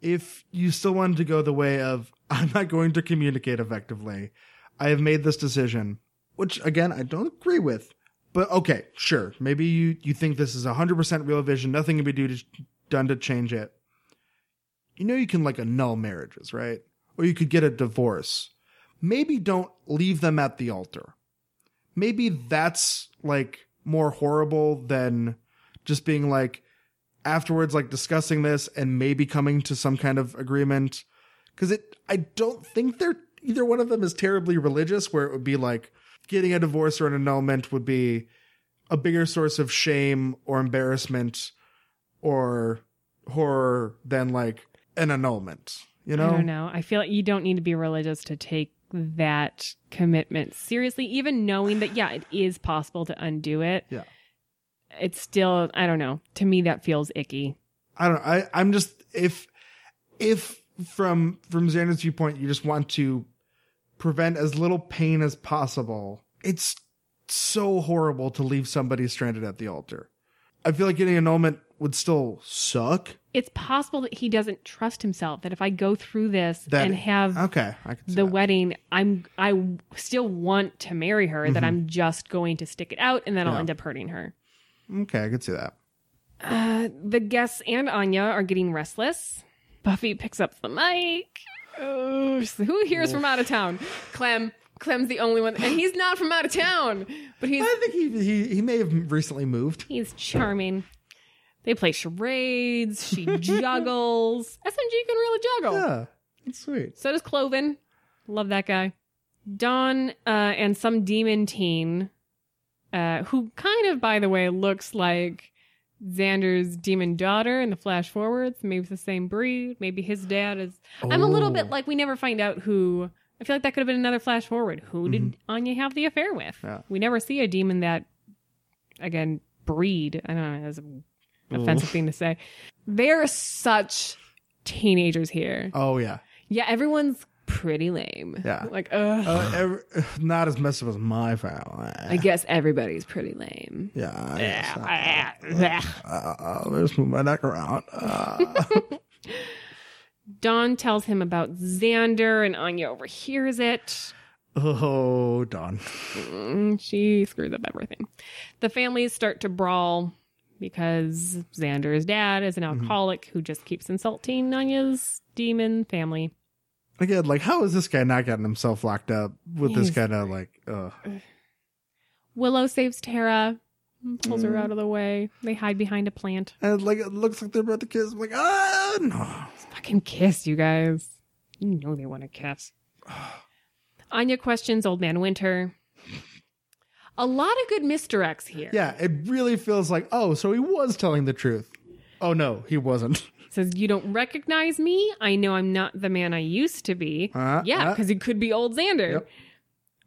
if you still wanted to go the way of, I'm not going to communicate effectively, I have made this decision, which again, I don't agree with. But okay, sure. Maybe you, you think this is 100% real vision, nothing can be do to, done to change it. You know, you can like annul marriages, right? Or you could get a divorce. Maybe don't leave them at the altar. Maybe that's like more horrible than just being like, afterwards like discussing this and maybe coming to some kind of agreement because it i don't think they're either one of them is terribly religious where it would be like getting a divorce or an annulment would be a bigger source of shame or embarrassment or horror than like an annulment you know I don't know. I feel like you don't need to be religious to take that commitment seriously, even knowing that, yeah, it is possible to undo it. Yeah. It's still, I don't know. To me, that feels icky. I don't I I'm just if if from from Xander's viewpoint you just want to prevent as little pain as possible, it's so horrible to leave somebody stranded at the altar. I feel like getting annulment would still suck. It's possible that he doesn't trust himself, that if I go through this That- and have Okay, I can the that. wedding, I'm, I still want to marry her, that I'm just going to stick it out and then I'll Mm-hmm. End up hurting her. Okay, I could see that. Uh, the guests and Anya are getting restless. Buffy picks up the mic. Oh, so who here's from out of town? Clem. Clem's the only one, and he's not from out of town, but he's I think he he he may have recently moved. he's charming. They play charades. She *laughs* juggles. SMG can really juggle. Yeah, that's sweet. So does Cloven. Love that guy. Dawn uh, and some demon teen, uh, who kind of, by the way, looks like Xander's demon daughter in the flash forwards. Maybe it's the same breed. Maybe his dad is. I'm a little Oh. bit like we never find out who. I feel like that could have been another flash forward. Who mm-hmm. did Anya have the affair with? Yeah. We never see a demon that, again, breed. I don't know. That's an offensive thing to say. They're such teenagers here. Oh yeah, Yeah, everyone's pretty lame. Yeah. *laughs* Like, ugh. uh, every, *sighs* not as messed up as my family. I guess everybody's pretty lame. yeah, I guess *laughs* Uh, uh, let's move my neck around. Uh, *laughs* tells him about Xander, and Anya overhears it. oh, Dawn. Mm, She screws up everything. The families start to brawl because Xander's dad is an alcoholic who just keeps insulting Anya's demon family. Again, like, how is this guy not getting himself locked up with this He's- kind of like, uh, Willow saves Tara, pulls her out of the way. They hide behind a plant. and like it looks like they're about to kiss. I'm like, ah, no. Fucking kiss, you guys. You know they want to kiss. *sighs* Anya questions Old Man Winter. A lot of good misdirects here. Yeah, it really feels like, oh, so he was telling the truth. Oh no, he wasn't. *laughs* Says, You don't recognize me? I know I'm not the man I used to be. Uh, yeah, uh. because he could be old Xander. Yep.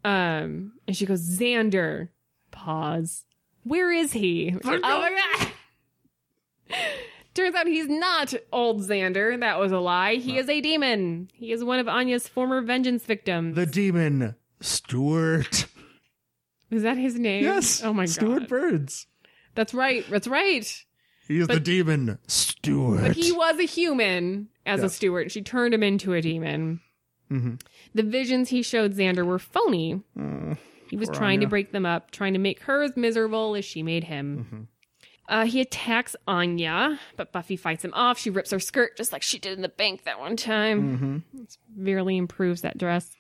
Um, and she goes, Xander. Pause. Where is he? oh my god. *laughs* Turns out he's not old Xander. That was a lie. He is a demon. He is one of Anya's former vengeance victims. The demon, Stewart. is that his name? Yes. Oh my Stewart god. Burns. That's right. That's right. He is the demon, Stewart. But he was a human as Yeah. a steward. She turned him into a demon. Mhm. The visions he showed Xander were phony. Uh, He was trying to break them up, trying to make her as miserable as she made him. Mhm. Uh, he attacks Anya, but Buffy fights him off. She rips her skirt just like she did in the bank that one time. mhm. Severely improves that dress.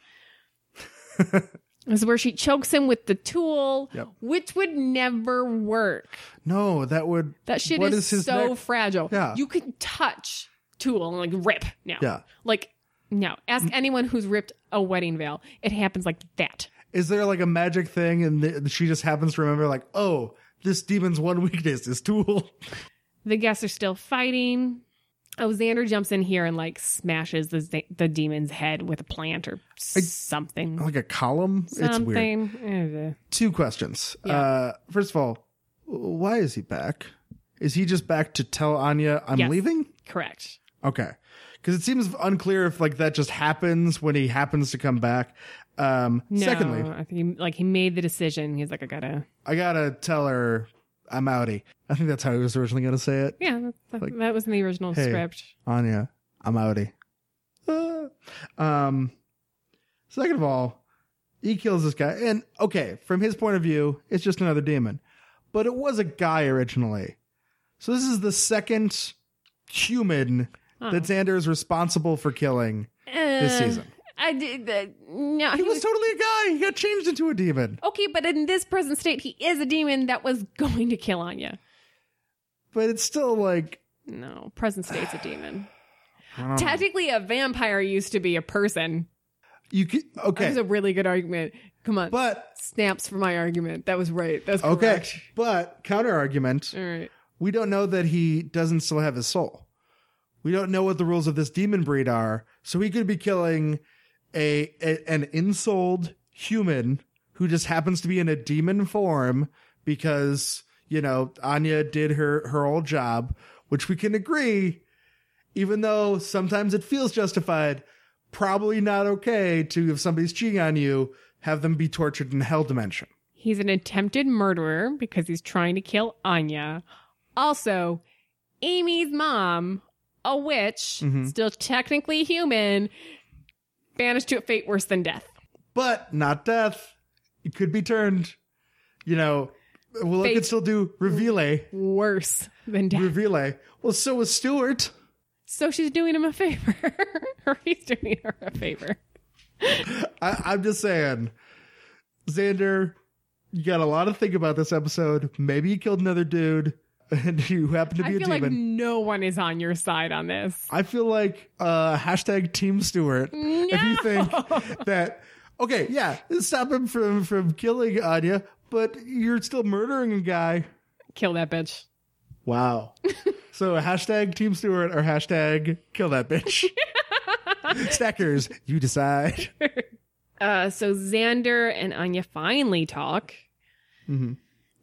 *laughs* this is where she chokes him with the tulle, Yep. which would never work. No, that would. That shit is, is his so neck- fragile. Yeah. You can touch tulle and like rip now. Yeah. Like, no. Ask anyone who's ripped a wedding veil. It happens like that. Is there like a magic thing and th- she just happens to remember like, oh, this demon's one *laughs* weakness is tulle. The guests are still fighting. Oh, Xander jumps in here and like smashes the the demon's head with a plant or something. like a column. It's weird. something. Two questions. Yeah. Uh, first of all, why is he back? Is he just back to tell Anya I'm Yes. leaving? correct. Okay. Because it seems unclear if like that just happens when he happens to come back. Um, No, secondly, I think he, like he made the decision. He's like, I gotta. I gotta tell her I'm outie. I think that's how he was originally gonna say it. Yeah, that, Like, that was in the original hey. script. Anya, I'm outie. Ah. Um, second of all, he kills this guy, and okay, from his point of view, it's just another demon, but it was a guy originally. So this is the second human that Xander is responsible for killing this Uh, season. I did that. No, He was totally a guy. He got changed into a demon. okay, but in this present state, he is a demon that was *laughs* going to kill Anya. But it's still like No, present state's a demon. *sighs* I don't know. Technically, a vampire used to be a person. you could That okay, was a really good argument. Come on, but snaps for my argument. That was right. That's okay, correct. but counter argument. All right. we don't know that he doesn't still have his soul. We don't know what the rules of this demon breed are, so he could be killing a, a an insouled human who just happens to be in a demon form because you know Anya did her her old job, which we can agree, even though sometimes it feels justified. Probably not okay to if somebody's cheating on you, have them be tortured in hell dimension. He's an attempted murderer because he's trying to kill Anya. Also, Amy's mom, a witch, Mhm. still technically human, banished to a fate worse than death. but not death. It could be turned. You know, well, it Fate. could still do reveal. Worse than death. Reveal. Well, so was Stewart. So she's doing him a favor. *laughs* or he's doing her a favor. I, I'm just saying, Xander, you got a lot to think about this episode. Maybe you killed another dude, *laughs* and you happen to I be a feel like no one is on your side on this. I feel like uh, hashtag Team Stewart. No! *laughs* If you think that, okay, yeah, stop him from from killing Anya, but you're still murdering a guy. Kill that bitch. Wow. *laughs* so hashtag Team Stewart or hashtag kill that bitch. Stackers, you decide. Uh, so Xander and Anya finally talk. Mhm.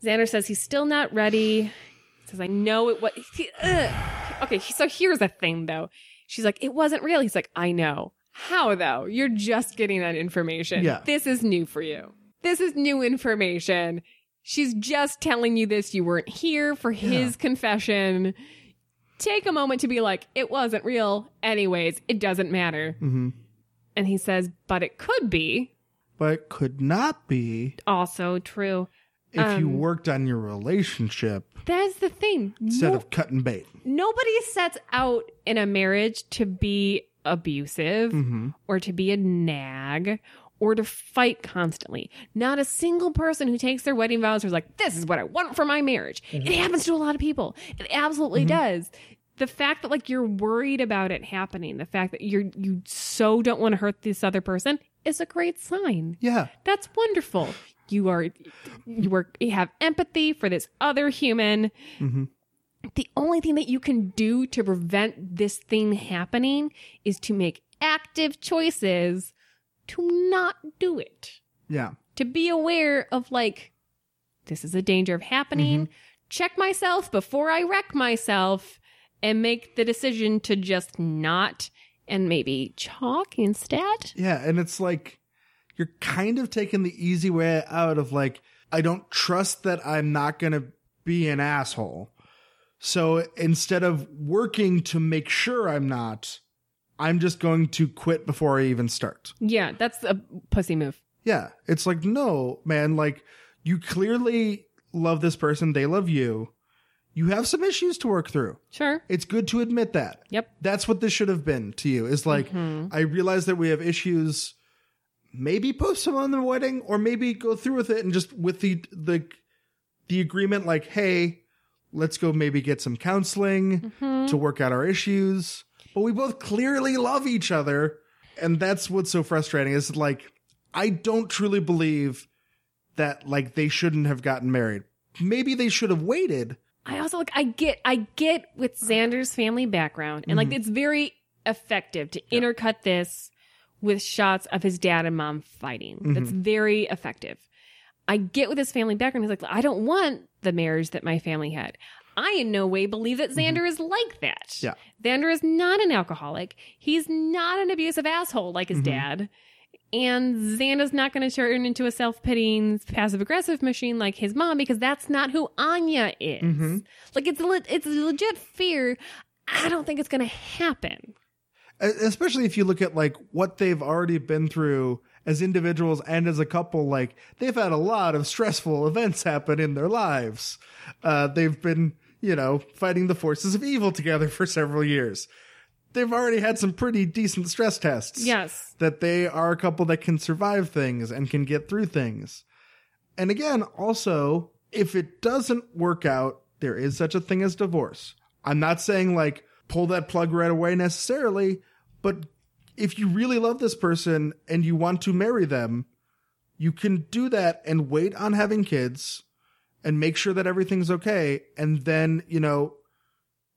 Xander says he's still not ready. Says, I know it was. He. Okay, so here's the thing though. She's like, it wasn't real. He's like, I know. How though? You're just getting that information. Yeah. This is new for you. This is new information. She's just telling you this. You weren't here for his confession. Take a moment to be like, it wasn't real. Anyways, it doesn't matter. hmm And he says, but it could be. But it could not be Also true. If you Um, worked on your relationship That's the thing. instead No- of cutting bait. nobody sets out in a marriage to be abusive hmm or to be a nag or to fight constantly. Not a single person who takes their wedding vows is like, this is what I want for my marriage. It happens to a lot of people. It absolutely does. The fact that like you're worried about it happening, the fact that you're you so don't want to hurt this other person is a great sign. Yeah. That's wonderful. You are you are you have empathy for this other human. Mhm. The only thing that you can do to prevent this thing happening is to make active choices to not do it. Yeah. To be aware of like this is a danger of happening. Check myself before I wreck myself and make the decision to just not and maybe chalk instead. Yeah. And it's like you're kind of taking the easy way out of like, I don't trust that I'm not going to be an asshole. So instead of working to make sure I'm not, I'm just going to quit before I even start. Yeah, that's a pussy move. Yeah. It's like, no, man, like you clearly love this person. They love you. You have some issues to work through. Sure. It's good to admit that. Yep. That's what this should have been to you. Is like, mm-hmm. I realize that we have issues. Maybe post them on the wedding or maybe go through with it and just with the, the, the agreement like, hey, let's go maybe get some counseling mm-hmm. to work out our issues. But we both clearly love each other. And that's what's so frustrating is like, I don't truly believe that like they shouldn't have gotten married. Maybe they should have waited. I also like I get I get with Xander's family background and like mm-hmm. it's very effective to intercut this with shots of his dad and mom fighting. That's mm-hmm. very effective. I get with his family background. He's like, I don't want the marriage that my family had. I in no way believe that mm-hmm. Xander is like that. Yeah. Xander is not an alcoholic. He's not an abusive asshole like his mm-hmm. dad. And Xander's not going to turn into a self pitying, passive aggressive machine like his mom because that's not who Anya is. Like it's le- it's a legit fear. I don't think it's going to happen. Especially if you look at like what they've already been through as individuals and as a couple, like they've had a lot of stressful events happen in their lives. Uh, they've been, you know, fighting the forces of evil together for several years. They've already had some pretty decent stress tests. Yes. that they are a couple that can survive things and can get through things. And again, also, if it doesn't work out, there is such a thing as divorce. I'm not saying like pull that plug right away necessarily, but if you really love this person and you want to marry them, you can do that and wait on having kids and make sure that everything's okay. And then, you know,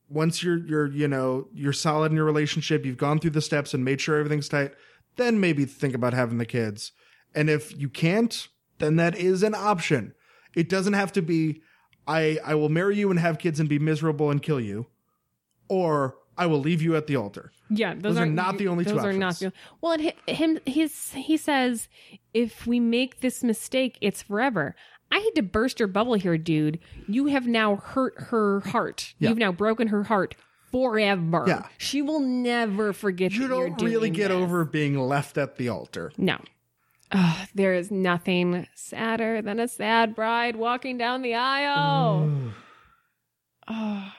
once you're you're you know you're solid in your relationship you've gone through the steps and made sure everything's tight then maybe think about having the kids. And if you can't then that is an option. It doesn't have to be i i will marry you and have kids and be miserable and kill you. Or i will leave you at the altar Yeah, those, Those are aren't- the only two Those are not the. Well, and hi- him, his, he says, if we make this mistake, it's forever. I had to burst your bubble here, dude. You have now hurt her heart. Yeah. You've now broken her heart forever. Yeah. she will never forget. you don't really get this. over being left at the altar No. There is nothing sadder than a sad bride walking down the aisle. Oh.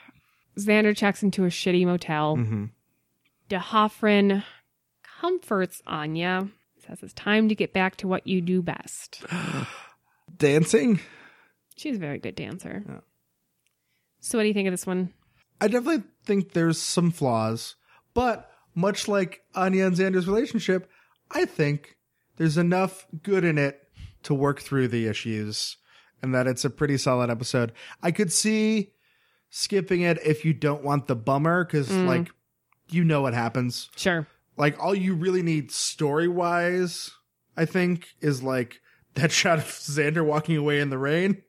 Xander checks into a shitty motel. Mhm. D'Hoffryn comforts Anya, says it's time to get back to what you do best. *gasps* dancing She's a very good dancer. Yeah. So, what do you think of this one? I definitely think there's some flaws, but much like Anya and Xander's relationship, I think there's enough good in it to work through the issues and that it's a pretty solid episode. I could see skipping it if you don't want the bummer because, mm. like, you know what happens. Sure. Like, all you really need story wise, I think, is like that *laughs* shot of Xander walking away in the rain.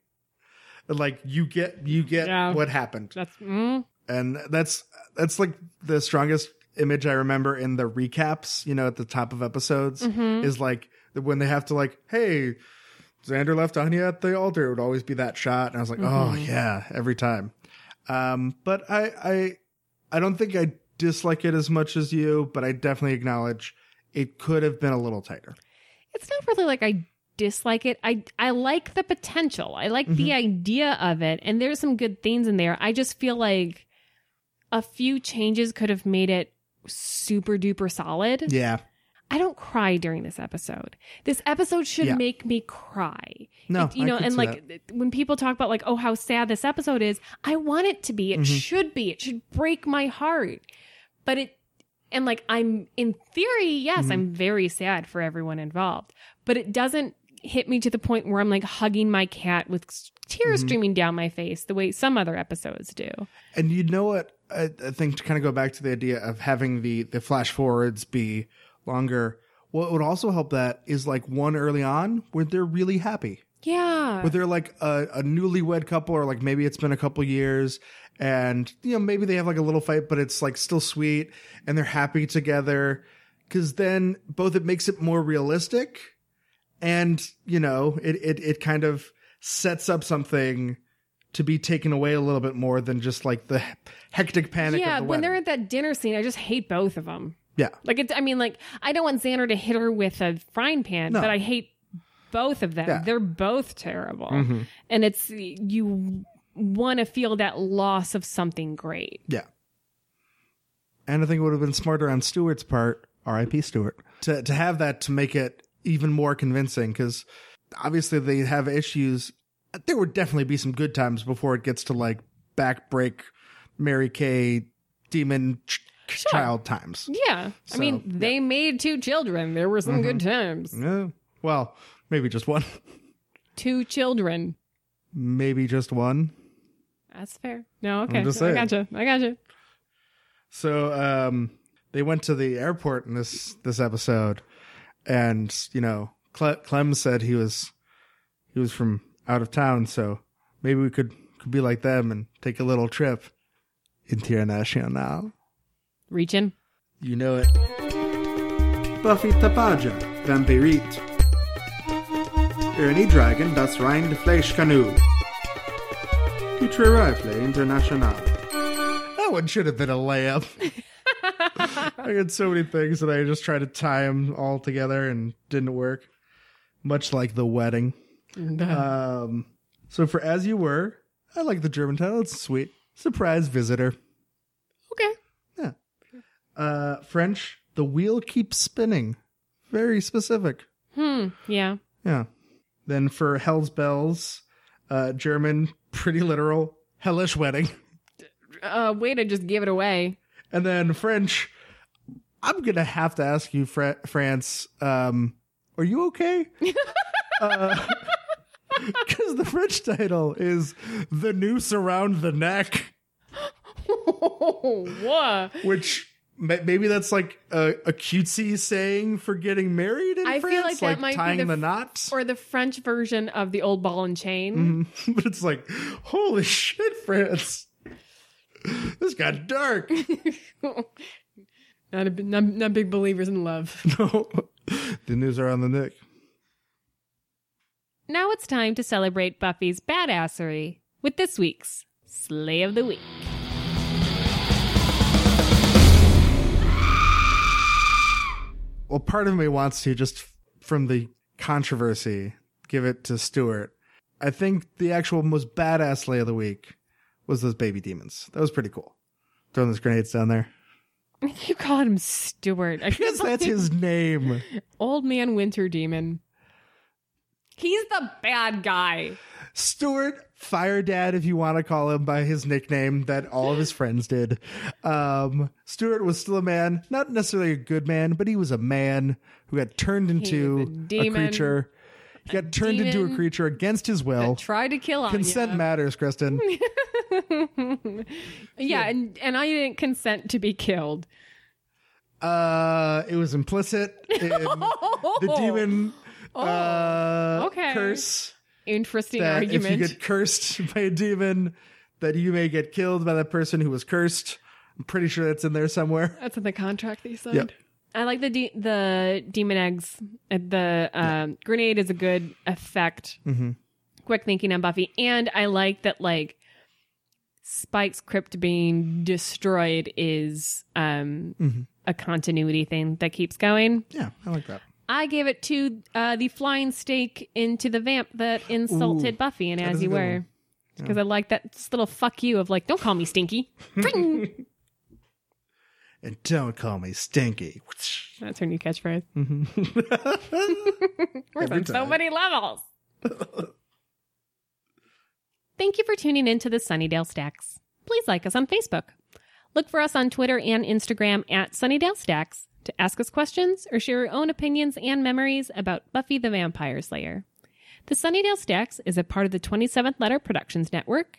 And, like, you get, you get Yeah. what happened That's mm, and that's that's like the strongest image I remember in the recaps. You know, at the top of episodes mm-hmm. is like when they have to like, hey, Xander left Anya at the altar. It would always be that shot, and I was like, oh mm-hmm. yeah, every time. Um, but I I I don't think I dislike it as much as you, but I definitely acknowledge it could have been a little tighter. it's not really like I dislike it. I I like the potential. I like the idea of it, and there's some good things in there. I just feel like a few changes could have made it super duper solid. Yeah. I don't cry during this episode. This episode should Yeah. make me cry. No, It- you know, and like when people talk about like, oh, how sad this episode is, I want it to be. Mm-hmm. It should be. It should break my heart. But it, and like I'm in theory, yes, Mm-hmm. I'm very sad for everyone involved. But it doesn't hit me to the point where I'm like hugging my cat with tears Mm-hmm. streaming down my face the way some other episodes do. And you know what? I, I think to kind of go back to the idea of having the the flash forwards be longer. What would also help that is like one early on where they're really happy, Yeah. where they're like a, a newlywed couple, or like maybe it's been a couple years, and you know maybe they have like a little fight, but it's like still sweet, and they're happy together. Because then both it makes it more realistic, and you know it it it kind of sets up something to be taken away a little bit more than just like the hectic panic. yeah, of the when they're at that dinner scene, I just hate both of them. Yeah, Like it's, I mean, like I don't want Xander to hit her with a frying pan, No. but I hate both of them. Yeah. They're both terrible, Mhm. and it's you want to feel that loss of something great. yeah. And I think it would have been smarter on Stewart's part, R.I.P. Stewart, to to have that to make it even more convincing because obviously they have issues. There would definitely be some good times before it gets to like backbreak, Mary Kay, demon ch- child times. Yeah, I So, mean, they made two children. There were some good Mm-hmm. times. Yeah. Well, maybe just one. Two children. maybe just one. That's fair. No, okay. I gotcha. I gotcha. So um, they went to the airport in this this episode, and you know, Cle- Clem said he was he was from out of town, so maybe we could could be like them and take a little trip international. Reaching. You know it. Buffy Tapaja, Vampirit. Ernie Dragon, das rein de Fleisch Canoe. Future Rifle International. That one should have been a layup. *laughs* I had so many things that I just tried to tie them all together and didn't work. Much like the wedding. Um, so for As You Were, I like the German title. It's sweet. Surprise visitor. Uh, French, The Wheel Keeps Spinning. Very specific. Hmm. Yeah. Yeah. Then for Hell's Bells, uh, German, pretty literal, Hellish Wedding. *laughs* Uh, way to just give it away. And then French, I'm going to have to ask you, Fra- France, um, are you okay? *laughs* *laughs* Because the French title is The Noose Around the Neck, what? which maybe that's like a, a cutesy saying for getting married in I feel France, like that might be tying the the f- knots. Or the French version of the old ball and chain. Mm-hmm. *laughs* but it's like, holy shit, France. This got dark. *laughs* Not, a, not, not big believers in love. *laughs* no. The news are on the neck. Now it's time to celebrate Buffy's badassery with this week's Slay of the Week. Well, part of me wants to just from the controversy give it to Stewart. I think the actual most badass lay of the week was those baby demons. That was pretty cool. Throwing those grenades down there. *laughs* You called him Stewart. I Because that's his name. Old Man Winter Demon. He's the bad guy. Stewart Fire Dad, if you want to call him by his nickname that all of his friends did. Um, Stewart was still a man, not necessarily a good man, but he was a man who got turned into a a, creature. He got turned into a creature against his will. Tried to kill Consent Anya. matters, Kristen. *laughs* Yeah, and, and I didn't consent to be killed. Uh, it was implicit in *laughs* the demon uh, Oh, okay. curse Interesting that if argument. you get cursed *laughs* by a demon, that you may get killed by that person who was cursed. I'm pretty sure that's in there somewhere. That's in the contract they signed. Yep. I like the de- the demon eggs. Uh, The um, grenade is a good effect. Mm-hmm. Quick thinking on Buffy, and I like that like Spike's crypt being destroyed is um, Mm-hmm. a continuity thing that keeps going. Yeah, I like that. I gave it to uh, the flying stake into the vamp that insulted Ooh, Buffy and as you were. Because I like that little fuck you of like, don't call me stinky. *laughs* And don't call me stinky. *laughs* That's her new catchphrase. *laughs* Mhm. We're on so many levels. Thank you for tuning in to the Sunnydale Stacks. Please like us on Facebook. Look for us on Twitter and Instagram at Sunnydale Stacks to ask us questions or share your own opinions and memories about Buffy the Vampire Slayer. The Sunnydale Stacks is a part of the 27th Letter Productions Network.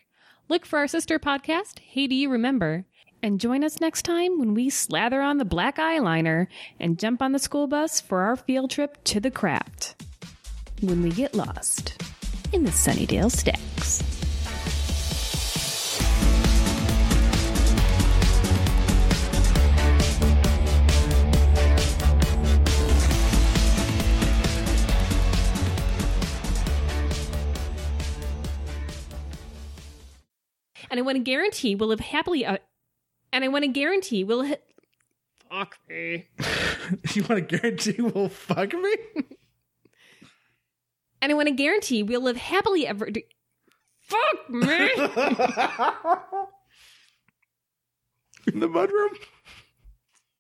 Look for our sister podcast, Hey Do You Remember? And join us next time when we slather on the black eyeliner and jump on the school bus for our field trip to the craft. When we get lost in the Sunnydale Stacks. And I want to guarantee we'll live happily. Uh, and I want to guarantee we'll. Ha- Fuck me. *laughs* you want to guarantee we'll fuck me? And I want to guarantee we'll live happily ever. Fuck me. *laughs* In the mudroom?